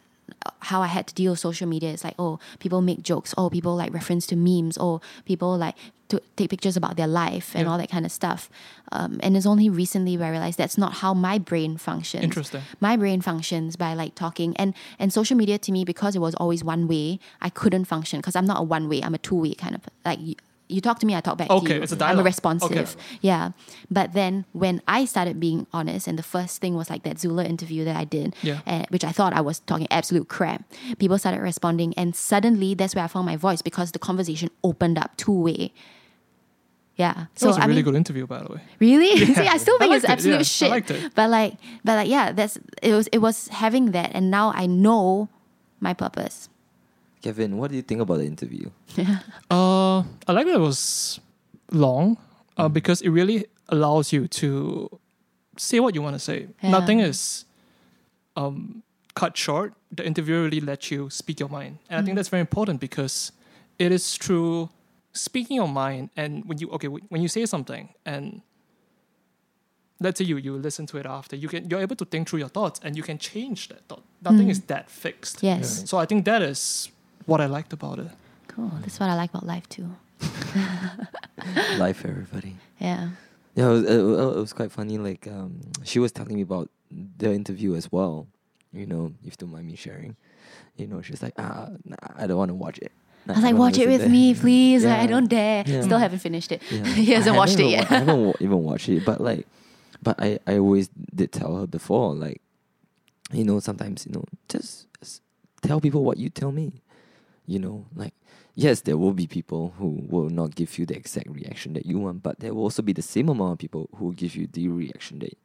S2: how I had to deal with social media is like, oh, people make jokes, oh, people like reference to memes, oh, people like to take pictures about their life and
S3: Yeah.
S2: all that kind of stuff. Um, and it's only recently where I realized that's not how my brain functions.
S3: Interesting.
S2: My brain functions by like talking and and social media to me because it was always one way. I couldn't function because I'm not a one way. I'm a two way kind of like. You, talk to me, I talk back to
S3: Okay,
S2: you.
S3: it's a
S2: I'm a responsive.
S3: Okay.
S2: Yeah. But then when I started being honest, and the first thing was like that Zula interview that I did,
S3: Yeah.
S2: uh, which I thought I was talking absolute crap. People started responding, and suddenly that's where I found my voice because the conversation opened up two way. Yeah.
S3: That
S2: So
S3: was a
S2: I
S3: really
S2: mean,
S3: good interview, by the way.
S2: really, see, I still
S3: I
S2: think it's
S3: liked it,
S2: absolute
S3: yeah, I
S2: shit.
S3: liked it.
S2: But like, but like, yeah, that's it was it was having that, and now I know my purpose.
S1: Kevin, what do you think about the interview?
S3: Uh, I like that it was long uh, because it really allows you to say what you want to say.
S2: Yeah.
S3: Nothing is um, cut short. The interview really lets you speak your mind, and I think that's very important because it is through speaking your mind. And when you okay, when you say something, and let's say you you listen to it after, you can you're able to think through your thoughts, and you can change that thought. Nothing
S2: Mm.
S3: is that fixed.
S2: Yes,
S3: So I think that is what I liked about it.
S2: cool. That's what I like about life too.
S1: Life, everybody.
S2: Yeah.
S1: Yeah, it was, it, it was quite funny. Like, um, she was telling me about the interview as well. You know, if you don't mind me sharing. You know, she's like, ah, nah, I don't want to watch it. Nah,
S2: I was like, watch it with
S1: to
S2: me, please. Like, I don't dare.
S1: Yeah.
S2: Still haven't finished it.
S1: Yeah.
S2: he hasn't
S1: I
S2: watched it yet.
S1: wa- I haven't wa- even watched it, but like, but I, I always did tell her before, like, you know, sometimes you know, just s- tell people what you tell me. You know, like, yes, there will be people who will not give you the exact reaction that you want, but there will also be the same amount of people who will give you the reaction that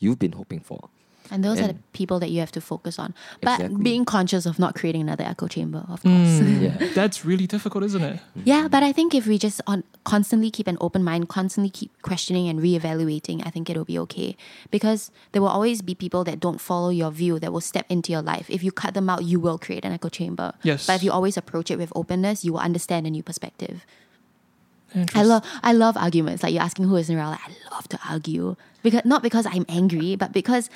S1: you've been hoping for.
S2: And those are the people that you have to focus on. But
S1: Exactly.
S2: being conscious of not creating another echo chamber, of course.
S3: Mm,
S1: Yeah.
S3: That's really difficult, isn't it?
S2: Yeah, but I think if we just on constantly keep an open mind, constantly keep questioning and reevaluating, I think it'll be okay. Because there will always be people that don't follow your view that will step into your life. If you cut them out, you will create an echo chamber.
S3: Yes.
S2: But if you always approach it with openness, you will understand a new perspective. I love I love arguments. Like you're asking who is in real life. I love to argue because not because I'm angry, but because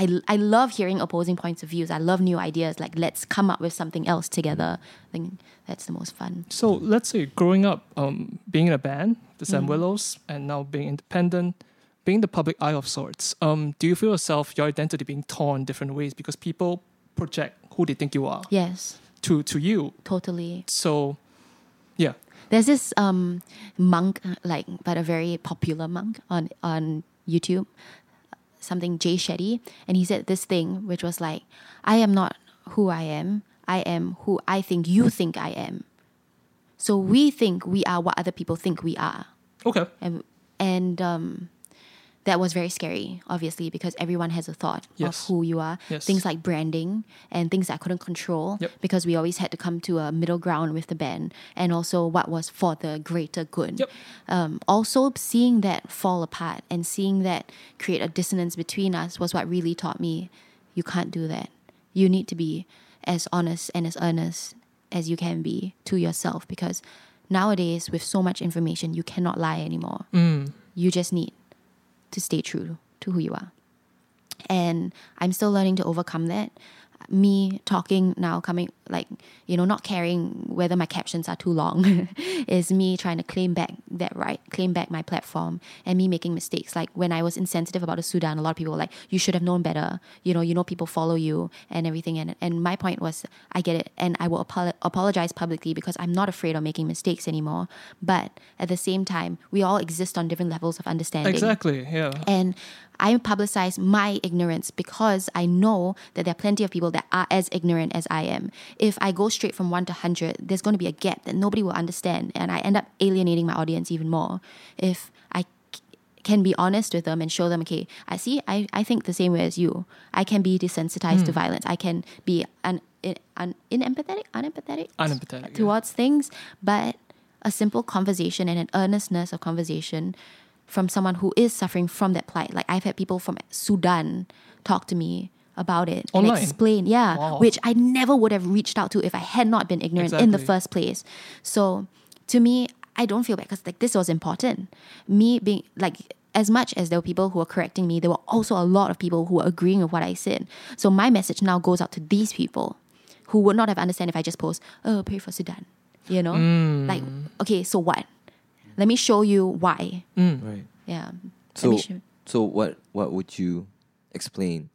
S2: I, I love hearing opposing points of views. I love new ideas. Like let's come up with something else together. I think that's the most fun.
S3: So let's say growing up, um, being in a band, the Sam
S2: Mm.
S3: Willows, and now being independent, being the public eye of sorts. Um, do you feel yourself, your identity being torn different ways because people project who they think you are
S2: Yes,
S3: to to you?
S2: totally.
S3: So, yeah,
S2: There's this um, monk, uh, like, but a very popular monk on on YouTube, something Jay Shetty, and he said this thing, which was like, "I am not who I am. I am who I think you think I am." So we think we are what other people think we are,
S3: okay,
S2: and and um, that was very scary, obviously, because everyone has a thought
S3: Yes.
S2: of who you are.
S3: Yes.
S2: Things like branding and things I couldn't control
S3: Yep.
S2: because we always had to come to a middle ground with the band and also what was for the greater good.
S3: Yep.
S2: Um, also, seeing that fall apart and seeing that create a dissonance between us was what really taught me you can't do that. You need to be as honest and as earnest as you can be to yourself because nowadays, with so much information, you cannot lie anymore
S3: mm,
S2: you just need to stay true to who you are. And I'm still learning to overcome that. Me talking now, coming like, you know, not caring whether my captions are too long, is me trying to claim back that right, claim back my platform, and me making mistakes. Like when I was insensitive about the Sudan, a lot of people were like, you should have known better. You know, you know, people follow you and everything. And, and my point was, I get it. And I will apolo- apologize publicly because I'm not afraid of making mistakes anymore. But at the same time, we all exist on different levels of understanding.
S3: exactly, yeah,
S2: And I publicize my ignorance because I know that there are plenty of people that are as ignorant as I am. If I go straight from one to 100, there's going to be a gap that nobody will understand. And I end up alienating my audience even more. If I can be honest with them and show them, okay, I see, I, I think the same way as you. I can be desensitized to hmm. violence. I can be un, in, un, inempathetic, unempathetic
S3: unempathetic. yeah.
S2: towards things, but a simple conversation and an earnestness of conversation from someone who is suffering from that plight. Like I've had people from Sudan talk to me about it
S3: Online?
S2: and explain, yeah,
S3: Wow.
S2: which I never would have reached out to if I had not been ignorant in the first place. So to me, I don't feel bad because like this was important. Me being like as much as there were people who were correcting me, there were also a lot of people who were agreeing with what I said. So my message now goes out to these people who would not have understand if I just post, oh, pray for Sudan. You know? Mm. Like, okay, so what? Let me show you why. Mm.
S1: Right.
S2: Yeah.
S1: So,
S2: me show-
S1: so what what would you explain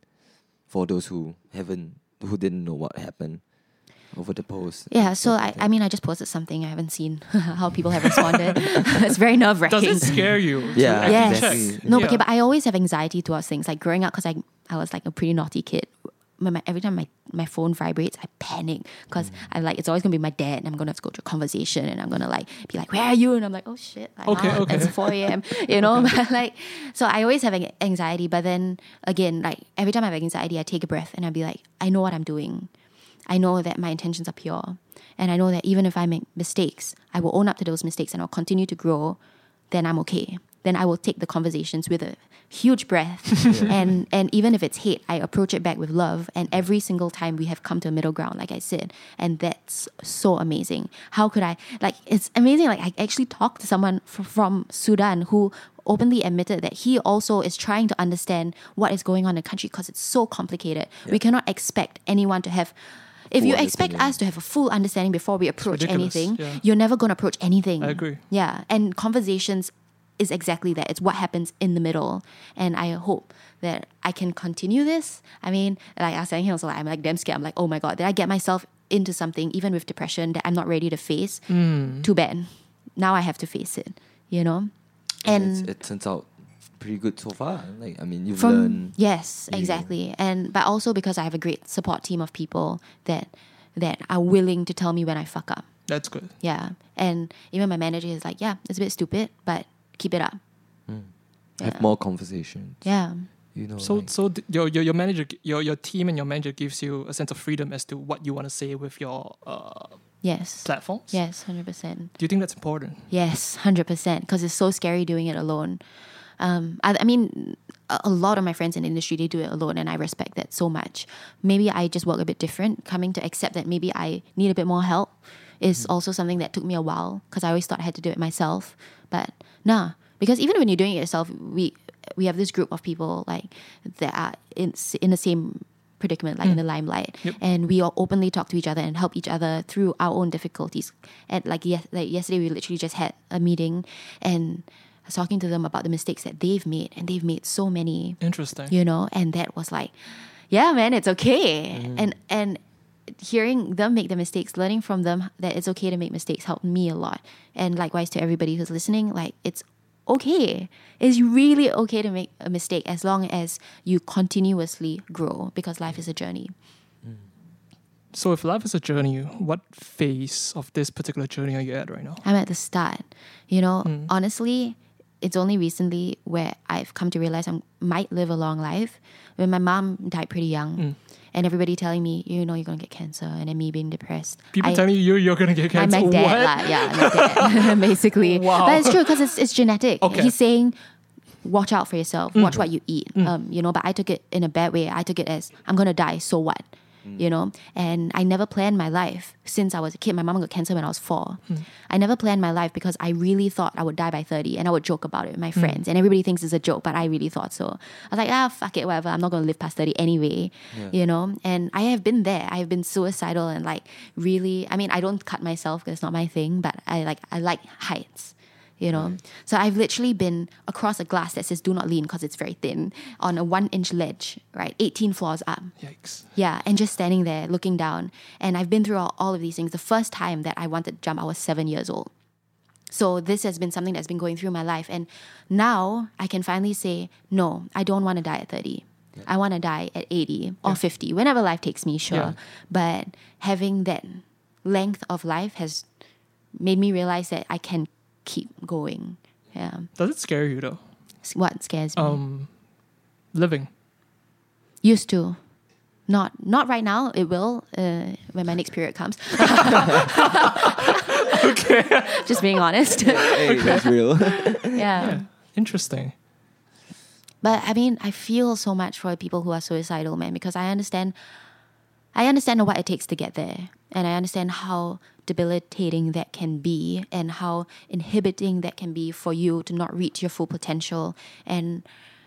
S1: for those who haven't who didn't know what happened over the post?
S2: yeah, so I, I mean, I just posted something. I haven't seen how people have responded. it's very nerve wracking.
S3: Does
S2: wracking.
S3: it scare you?
S1: Yeah,
S2: Yes.
S1: exactly.
S2: No,
S3: Yeah.
S2: okay, but I always have anxiety towards things like growing up because I I was like a pretty naughty kid. When my, every time my, my phone vibrates, I panic because
S3: Mm.
S2: I like it's always gonna be my dad, and I'm gonna have to go to a conversation, and I'm gonna like be like, "Where are you?" And I'm like, "Oh shit!" Like,
S3: Okay,
S2: wow,
S3: okay.
S2: It's 4 a.m. You know, like, so I always have anxiety. But then again, like every time I have anxiety, I take a breath and I be like, I know what I'm doing. I know that my intentions are pure, and I know that even if I make mistakes, I will own up to those mistakes and I'll continue to grow. Then I'm okay. Then I will take the conversations with a huge breath, and and even if it's hate, I approach it back with love. And every single time we have come to a middle ground, like I said, and that's so amazing. How could I like? It's amazing. Like I actually talked to someone f- from Sudan who openly admitted that he also is trying to understand what is going on in the country because it's so complicated. We cannot expect anyone to have. If you expect us to have a full understanding before we approach anything,
S3: yeah.
S2: you're never going to approach anything.
S3: I agree.
S2: Yeah, and conversations is exactly that. It's what happens in the middle, and I hope that I can continue this. I mean, like I was saying, also, like, I'm like damn scared. I'm like, oh my god, did I get myself into something, even with depression, that I'm not ready to face?
S3: Mm.
S2: Too bad. Now I have to face it. You know,
S1: And
S2: and
S1: it's, it turns out pretty good so far. Like I mean, you've
S2: from
S1: learned.
S2: yes
S1: you-
S2: exactly and but also because i have a great support team of people that that are willing to tell me when i fuck up
S3: That's good.
S2: yeah and even my manager is like yeah it's a bit stupid but keep it up
S1: Have
S2: Yeah.
S1: more conversations.
S2: yeah
S1: You know.
S3: So
S1: like-
S3: so th- your, your your manager your your team and your manager gives you a sense of freedom as to what you want to say with your uh,
S2: Yes.
S3: platforms.
S2: Yes, hundred percent.
S3: Do you think that's important?
S2: Yes, hundred percent. Because it's so scary doing it alone. Um, I, I mean, a, a lot of my friends in the industry they do it alone, and I respect that so much. Maybe I just work a bit different. Coming to accept that maybe I need a bit more help is mm. also something that took me a while because I always thought I had to do it myself. But nah, because even when you're doing it yourself, we we have this group of people like that are in in the same predicament, like in the mm. limelight,
S3: Yep.
S2: and we all openly talk to each other and help each other through our own difficulties. And like yes, like yesterday, we literally just had a meeting, and I was talking to them about the mistakes that they've made, and they've made so many,
S3: Interesting.
S2: you know, and that was like, yeah, man, it's okay, mm. and and hearing them make the mistakes, learning from them that it's okay to make mistakes helped me a lot, and likewise to everybody who's listening, like it's okay. It's really okay to make a mistake as long as you continuously grow because life is a journey. Mm.
S3: So if life is a journey, what phase of this particular journey are you at right now?
S2: I'm at the start. You know, mm. honestly, it's only recently where I've come to realize I might live a long life. When my mom died pretty young, mm. And everybody telling me, you know, you're gonna get cancer, and then me being depressed.
S3: People
S2: I-
S3: telling you you're, you're gonna get cancer.
S2: my dad,
S3: what?
S2: lah, yeah, dad, basically.
S3: Wow.
S2: But it's true because it's, it's genetic.
S3: Okay.
S2: He's saying, watch out for yourself, watch what you eat. Um, you know, but I took it in a bad way. I took it as I'm gonna die, so what? Mm. You know, and I never planned my life since I was a kid. My mom got cancer when I was four. Hmm. I never planned my life because I really thought I would die by 30 and I would joke about it with my hmm. friends. And everybody thinks it's a joke, but I really thought so. I was like, ah, fuck it, whatever. I'm not going to live past 30 anyway. You know, and I have been there. I have been suicidal and like really, I mean, I don't cut myself because it's not my thing, but I like, I like heights you know. So I've literally been across a glass that says "Do not lean" because it's very thin on a one-inch ledge, right, 18 floors up.
S3: Yikes.
S2: Yeah, and just standing there looking down. And I've been through all, all of these things. The first time that I wanted to jump, I was seven years old. So this has been something that's been going through my life, and now I can finally say, no, I don't want to die at 30. I want to die at 80 or 50, whenever life takes me, sure.
S3: Yeah.
S2: But having that length of life has made me realize that I can keep going. Yeah.
S3: Does it scare you though?
S2: What scares me?
S3: Um, living.
S2: Used to. Not not right now. It will uh, when my next period comes.
S3: Okay.
S2: Just being honest.
S1: hey, that's real.
S2: yeah.
S3: Interesting.
S2: But I mean, I feel so much for people who are suicidal, man, because I understand. I understand what it takes to get there, and I understand how debilitating that can be, and how inhibiting that can be for you to not reach your full potential. And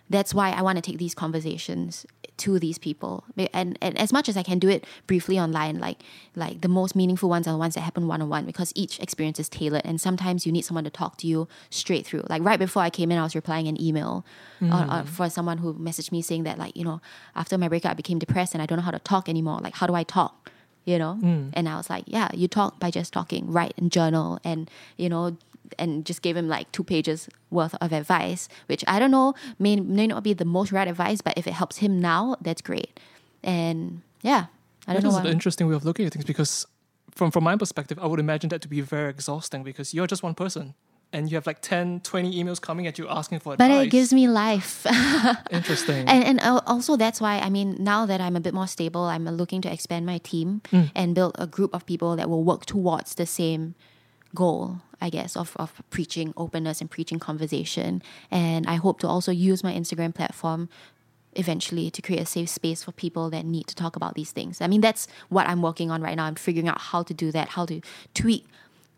S2: that's why I want to take these conversations to these people, and, and as much as I can do it briefly online, like like the most meaningful ones are the ones that happen one on one, because each experience is tailored, and sometimes you need someone to talk to you straight through. Like right before I came in, I was replying an email uh, uh, for someone who messaged me saying that like you know after my breakup I became depressed and I don't know how to talk anymore. Like how do I talk? You know, and I was like, yeah, you talk by just talking, write and journal, and you know, and just gave him like two pages worth of advice, which I don't know may may not be the most right advice, but if it helps him now, that's great. And yeah, I don't
S3: That
S2: know.
S3: is
S2: What,
S3: an interesting way of looking at things because, from from my perspective, I would imagine that to be very exhausting because you're just one person and you have like 10, 20 emails coming at you asking for advice.
S2: but it gives me life.
S3: interesting.
S2: and and also that's why I mean now that I'm a bit more stable, I'm looking to expand my team mm. and build a group of people that will work towards the same goal, I guess, of of preaching openness and preaching conversation. And I hope to also use my Instagram platform eventually to create a safe space for people that need to talk about these things. I mean, that's what I'm working on right now. I'm figuring out how to do that, how to tweak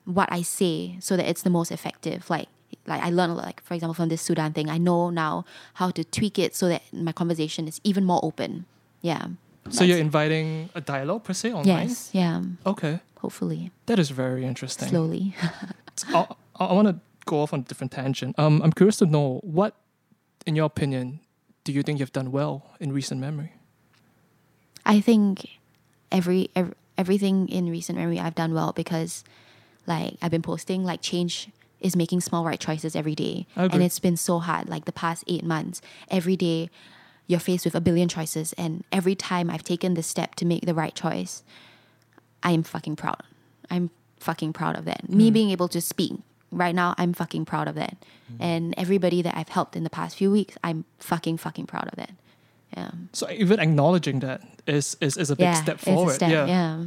S2: what I say so that it's the most effective. Like like I learned like for example from this Sudan thing, I know now how to tweak it so that my conversation is even more open. Yeah.
S3: So you're inviting a dialogue per se online?
S2: Yes, yeah.
S3: Okay.
S2: Hopefully.
S3: That is very interesting.
S2: Slowly.
S3: I, I want to go off on a different tangent. Um, I'm curious to know what, in your opinion, do you think you've done well in recent memory?
S2: I think every, ev everything in recent memory I've done well because like I've been posting like change is making small right choices every day. And it's been so hard like the past 8 months. Every day you're faced with a billion choices and every time I've taken the step to make the right choice, I am fucking proud. I'm fucking proud of that. Me being able to speak right now, I'm fucking proud of that.
S1: Mm-hmm.
S2: And everybody that I've helped in the past few weeks, I'm fucking fucking proud of that. Yeah.
S3: So even acknowledging that is is, is a big
S2: yeah,
S3: step forward.
S2: It's a step,
S3: yeah.
S2: yeah.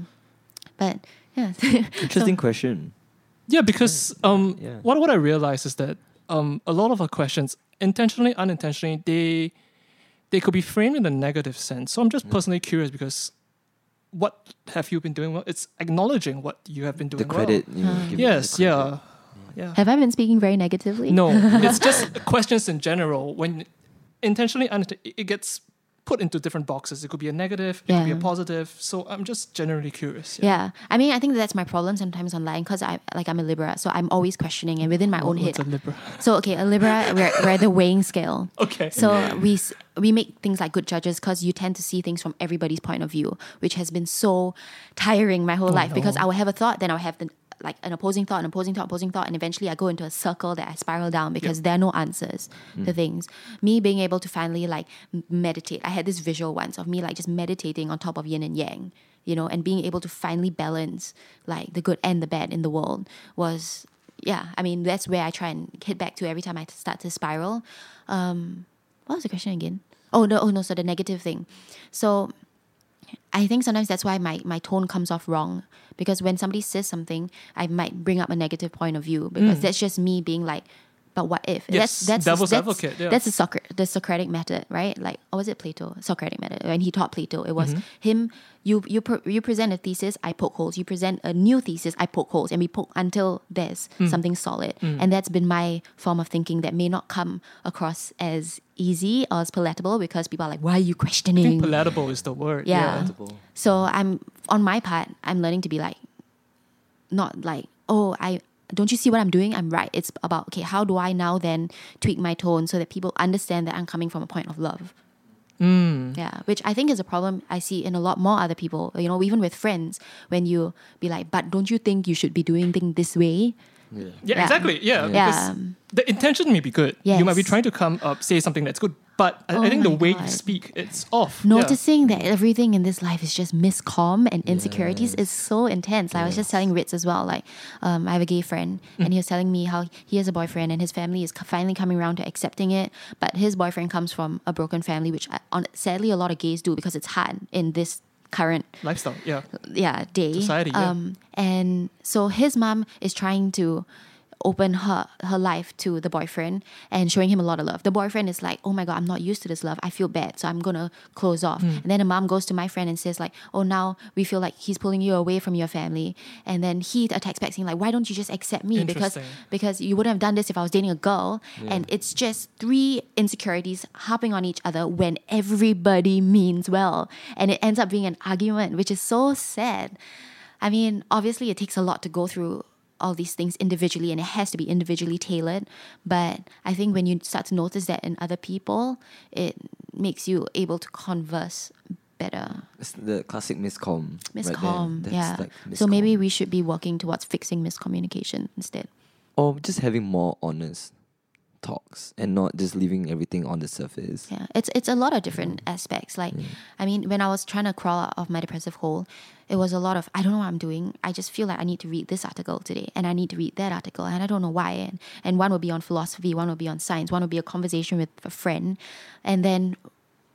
S2: But yeah.
S1: Interesting question.
S3: Yeah, because um,
S1: Yeah.
S3: what what I realized is that um, a lot of our questions, intentionally, unintentionally, they they could be framed in a negative sense. So I'm just personally curious because what have you been doing well? It's acknowledging what you have been doing
S1: The credit, you know,
S2: Uh,
S3: Yes,
S1: the credit.
S3: yeah, yeah.
S2: Have I been speaking very negatively?
S3: No, it's just questions in general. When intentionally, uninten- it gets put into different boxes. It could be a negative, it could be a positive. So I'm just generally curious.
S2: Yeah, I mean, I think that's my problem sometimes online because I like I'm a Libra, so I'm always questioning and within my own
S3: What's
S2: head.
S3: a Libra?
S2: So okay, a Libra, we're, we're the weighing scale.
S3: Okay.
S2: So we we make things like good judges because you tend to see things from everybody's point of view, which has been so tiring my whole
S3: Oh,
S2: life because. I will have a thought, then I'll have the like an opposing thought, an opposing thought, opposing thought, and eventually I go into a circle that I spiral down because there are no answers to things. Me being able to finally like meditate, I had this visual once of me like just meditating on top of yin and yang, you know, and being able to finally balance like the good and the bad in the world was yeah. I mean that's where I try and hit back to every time I start to spiral. Um, what was the question again? Oh no, oh no, so the negative thing. So I think sometimes that's why my, my tone comes off wrong. Because when somebody says something, I might bring up a negative point of view because mm. that's just me being like, but what if?
S3: Mm. Yes,
S2: that's that's
S3: devil's
S2: that's,
S3: advocate, yeah.
S2: That's the Socratic, the Socratic method, right? Like, or was it Plato? Socratic method. When he taught Plato, it was
S3: Mm-hmm.
S2: him. You you pre- you present a thesis, I poke holes. You present a new thesis, I poke holes, and we poke until there's
S3: Mm.
S2: something solid. And that's been my form of thinking that may not come across as easy or as palatable because people are like, "Why are you
S3: I
S2: questioning?"
S3: think palatable is the word.
S2: Yeah.
S1: Palatable.
S2: So I'm on my part, I'm learning to be like, not like, oh, I don't you see what I'm doing? I'm right. It's about okay, how do I now then tweak my tone so that people understand that I'm coming from a point of love.
S3: Mm.
S2: Yeah, which I think is a problem I see in a lot more other people. You know, even with friends, when you be like, but don't you think you should be doing things this way?
S1: Yeah.
S3: Yeah,
S2: Yeah.
S3: exactly. Yeah,
S2: Yeah.
S3: because the intention may be good. You might be trying to come up, say something that's good, but I,
S2: Oh
S3: I think the
S2: my
S3: way you speak, it's off. Yeah.
S2: Noticing that everything in this life is just miscom and insecurities is so intense. I was just telling Ritz as well. Like, um, I have a gay friend,
S3: Mm.
S2: and he was telling me how he has a boyfriend, and his family is finally coming around to accepting it. But his boyfriend comes from a broken family, which I, on, sadly a lot of gays do because it's hard in this current
S3: lifestyle. Yeah.
S2: yeah day
S3: Society, yeah.
S2: um and so his mom is trying to open her her life to the boyfriend and showing him a lot of love. The boyfriend is like oh my god i'm not used to this love. I feel bad so i'm gonna close off.
S3: Hmm.
S2: and then the mom goes to my friend and says like oh now we feel like he's pulling you away from your family. And then he attacks back saying like why don't you just accept me? Because because you wouldn't have done this if i was dating a girl. And it's just three insecurities harping on each other when everybody means well. And it ends up being an argument which is so sad. I mean, obviously, it takes a lot to go through all these things individually and it has to be individually tailored. But I think when you start to notice that in other people, it makes you able to converse better.
S1: It's the classic miscom.
S2: Miscom,
S1: That's
S2: yeah.
S1: like
S2: so maybe we should be working towards fixing miscommunication instead.
S1: or just having more honest talks and not just leaving everything on the surface.
S2: Yeah, it's it's a lot of different mm. aspects. Like, mm. I mean, when I was trying to crawl out of my depressive hole, it was a lot of I don't know what I'm doing. I just feel like I need to read this article today, and I need to read that article, and I don't know why. And and one will be on philosophy, one will be on science, one will be a conversation with a friend, and then.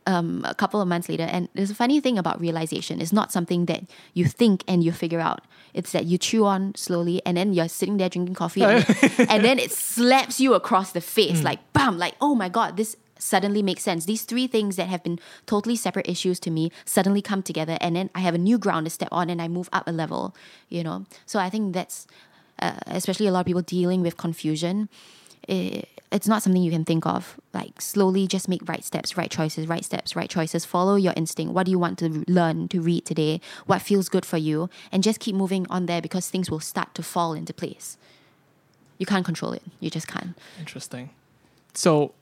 S2: Um, a couple of months later, and there's a funny thing about realization. It's not something that you think and you figure out. It's that you chew on slowly, and then you're sitting there drinking coffee, and, and then it slaps you across the face, like bam, like oh my god, this suddenly makes sense. These three things that have been totally separate issues to me suddenly come together, and then I have a new ground to step on, and I move up a level. You know, so I think that's uh, especially a lot of people dealing with confusion. It, it's not something you can think of. Like slowly, just make right steps, right choices, right steps, right choices. Follow your instinct. What do you want to learn to read today? What feels good for you, and just keep moving on there because things will start to fall into place. You can't control it. You just can't.
S3: Interesting. So,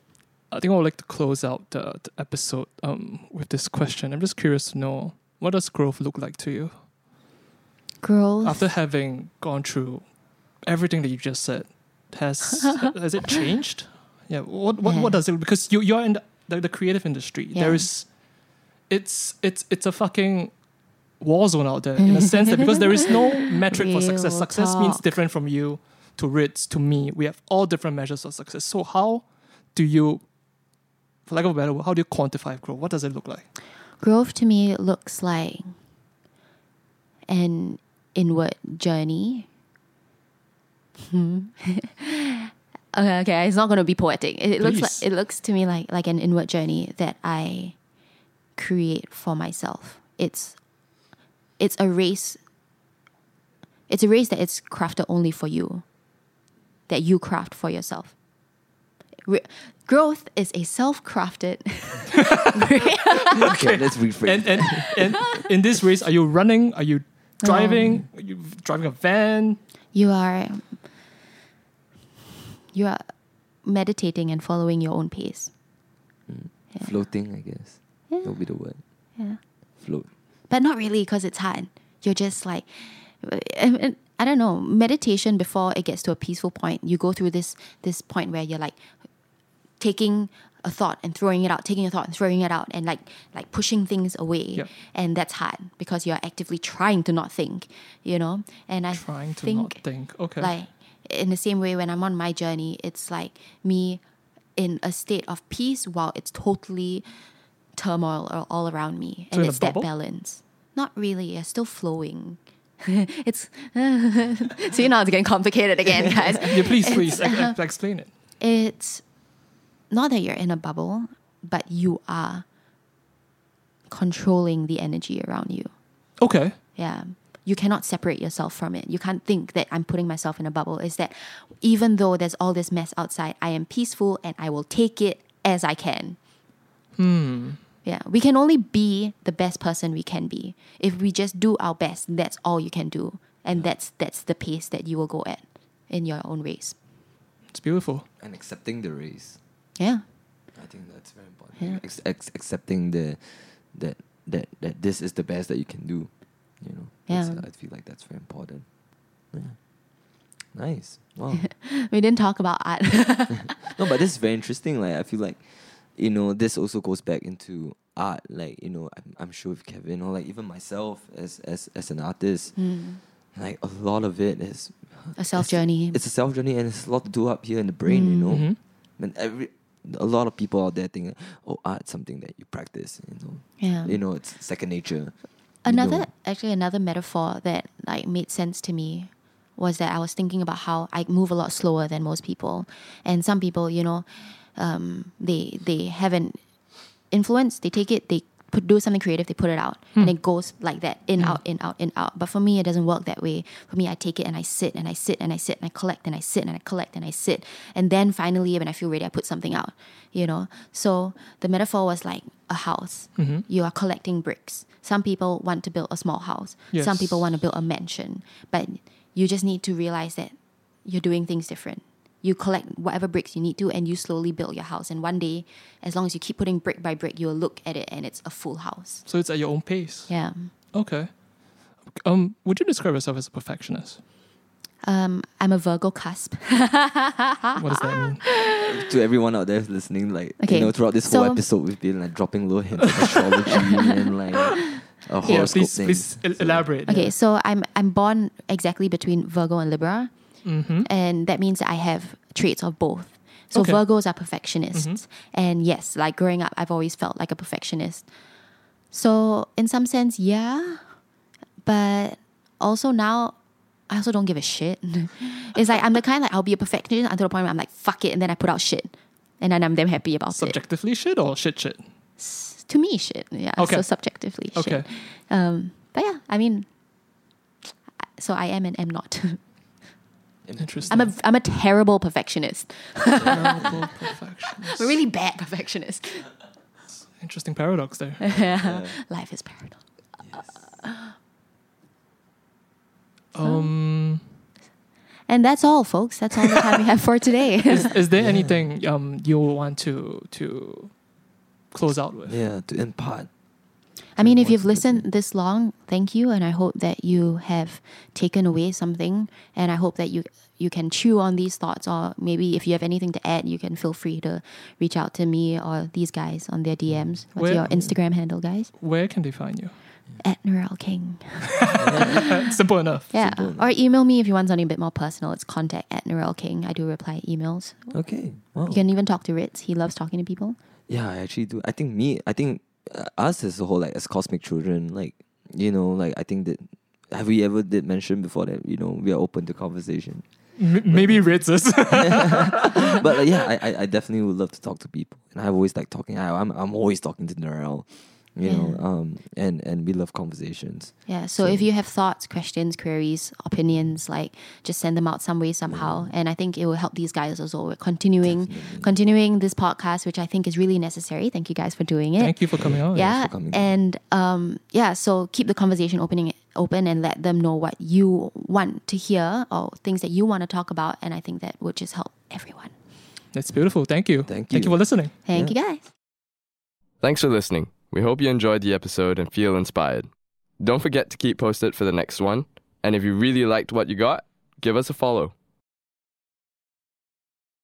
S3: I think I would like to close out the, the episode um, with this question. I'm just curious to know what does growth look like to you
S2: Growth.
S3: after having gone through everything that you just said? Has has it changed? Yeah. What what,
S2: Yeah.
S3: what does it? Because you you're in the, the, the creative industry.
S2: Yeah.
S3: There is, it's it's it's a fucking war zone out there in a sense that because there is no metric for success. Success means different from you to Ritz, to me, we have all different measures of success. So how do you, for lack of a better word, how do you quantify growth? What does it look like?
S2: Growth to me looks like an inward journey. Hmm. okay, okay, it's not going to be poetic. It, it looks like it looks to me like like an inward journey that I create for myself. It's it's a race. It's a race that it's crafted only for you. That you craft for yourself. Re- growth is a self-crafted.
S1: okay, let's rephrase.
S3: And, and, and in this race, are you running? Are you driving? Are you driving a van?
S2: you are you are meditating and following your own pace. Mm. Yeah.
S1: Floating, I guess.
S2: Yeah.
S1: That would be the word.
S2: Yeah.
S1: Float.
S2: But not really because it's hard. You're just like uh, and- and I don't know, meditation before it gets to a peaceful point, you go through this this point where you're like taking a thought and throwing it out, taking a thought and throwing it out and like like pushing things away.
S3: Yep.
S2: And that's hard because you're actively trying to not think, you know? And I
S3: Trying to
S2: think
S3: not think. Okay.
S2: like in the same way when i'm on my journey it's like me in a state of peace while it's totally turmoil all- all around me.
S3: So
S2: and
S3: in a
S2: it's that balance. Not really you're still flowing. It's so you know it's getting complicated again guys.
S3: Yeah, please,
S2: It's,
S3: please,
S2: uh,
S3: explain it.
S2: it's not that you're in a bubble but you are controlling the energy around you.
S3: Okay.
S2: yeah. You cannot separate yourself from it. You can't think that I'm putting myself in a bubble. Is that even though there's all this mess outside, I am peaceful and I will take it as I can.
S3: Hmm.
S2: Yeah. We can only be the best person we can be. If we just do our best, that's all you can do. And that's that's the pace that you will go at in your own race.
S3: It's beautiful.
S1: And accepting the race.
S2: Yeah.
S1: I think that's very important.
S2: Yeah.
S1: Ex- ex- accepting the that that that this is the best that you can do. You know. That's-
S2: Yeah.
S1: I feel like that's very important. Yeah. Nice. Wow.
S2: We didn't talk about art.
S1: no, but this is very interesting. Like I feel like, you know, this also goes back into art. Like you know, I'm, I'm sure with Kevin or like even myself as as as an artist,
S2: Mm.
S1: like a lot of it is
S2: A self journey.
S1: it's a self journey and it's a lot to do up here in the brain. You
S2: Mm.
S1: know,
S3: Mhm.
S1: and every a lot of people out there think, oh, art's something that you practice. You know,
S2: Yeah.
S1: you know, it's second nature.
S2: Another actually another metaphor that like made sense to me was that I was thinking about how I move a lot slower than most people, and some people, you know, um, they they have an influence. They take it, they do something creative, they put it out, and it goes like that, in
S3: Hmm.
S2: out, in out, in out. But for me, it doesn't work that way. For me, I take it and I sit and I sit and I sit and I collect and I sit and I collect and I sit, and then finally, when I feel ready, I put something out. You know, so the metaphor was like a house.
S3: Mhm.
S2: You are collecting bricks. Some people want to build a small house. Some people want to build a mansion. But you just need to realize that you're doing things different. You collect whatever bricks you need to and you slowly build your house. And one day, as long as you keep putting brick by brick, you'll look at it and it's a full house.
S3: So it's at your own pace.
S2: Yeah.
S3: Okay. Um, would you describe yourself as a perfectionist?
S2: Um, I'm a Virgo cusp.
S3: What does that mean?
S1: to everyone out there listening, like
S2: Okay,
S1: you know, throughout this whole
S2: so-
S1: episode, we've been like dropping low hints of astrology and like a
S3: Yeah,
S1: horoscope
S3: please,
S1: things.
S3: please el- elaborate.
S2: Okay, so I'm I'm born exactly between Virgo and Libra,
S3: Mm-hmm.
S2: and that means that I have traits of both. So
S3: Okay.
S2: Virgos are perfectionists, and yes, like growing up, I've always felt like a perfectionist. So in some sense, yeah, but also now. I also don't give a shit. it's like I'm the kind like I'll be a perfectionist until the point where I'm like fuck it, and then I put out shit, and then I'm damn happy about it.
S3: Subjectively shit or shit shit?
S2: To me, shit. Yeah.
S3: Okay.
S2: So subjectively, shit.
S3: Okay.
S2: Um, but yeah, I mean, so I am and am not.
S3: Interesting.
S2: I'm a I'm a terrible perfectionist.
S3: Terrible perfectionist.
S2: I'm a really bad perfectionist.
S3: Interesting paradox there. yeah.
S2: Life is paradox.
S3: Um,
S2: And that's all, folks. That's all the time we have for today.
S3: is, is there anything um you want to to close out with?
S1: Yeah, to impart.
S2: I mean, if you've listened this long, thank you, and I hope that you have taken away something. And I hope that you you can chew on these thoughts, or maybe if you have anything to add, you can feel free to reach out to me or these guys on their DMs. What's
S3: Where-
S2: your Instagram handle, guys?
S3: Where can they find you?
S2: At Narelle Kheng.
S3: Simple enough.
S2: Yeah.
S1: Simple
S2: Or email me if you want something a bit more personal. It's contact at Narelle Kheng. I do reply emails.
S1: Okay. Wow.
S2: You can even talk to Ritz. He loves talking to people.
S1: Yeah, I actually do. I think me, I think Uh, us as a whole, like as cosmic children, like you know, like I think that have we ever did mention before that you know we are open to conversation.
S3: M- maybe Ritz is.
S1: but like, yeah, I, I I definitely would love to talk to people, and I've always like talking. I, I'm I'm always talking to Narelle, you know, um, and and we love conversations.
S2: Yeah. So,
S1: So-
S2: if you have thoughts, questions, queries, opinions, like just send them out some way somehow. And I think it will help these guys also. We're continuing
S1: Definitely.
S2: continuing this podcast, which I think is really necessary. Thank you guys for doing it.
S3: Thank you for coming on.
S2: yeah
S1: for coming
S2: and um yeah so keep the conversation opening open and let them know what you want to hear or things that you want to talk about and i think that would just help everyone
S3: That's beautiful. Thank you.
S1: Thank you
S3: Thank you
S1: you.
S3: for listening.
S2: thank
S1: Yeah.
S2: you guys
S4: Thanks for listening. We hope you enjoyed the episode and feel inspired. Don't forget to keep posted for the next one. And if you really liked what you got, give us a follow.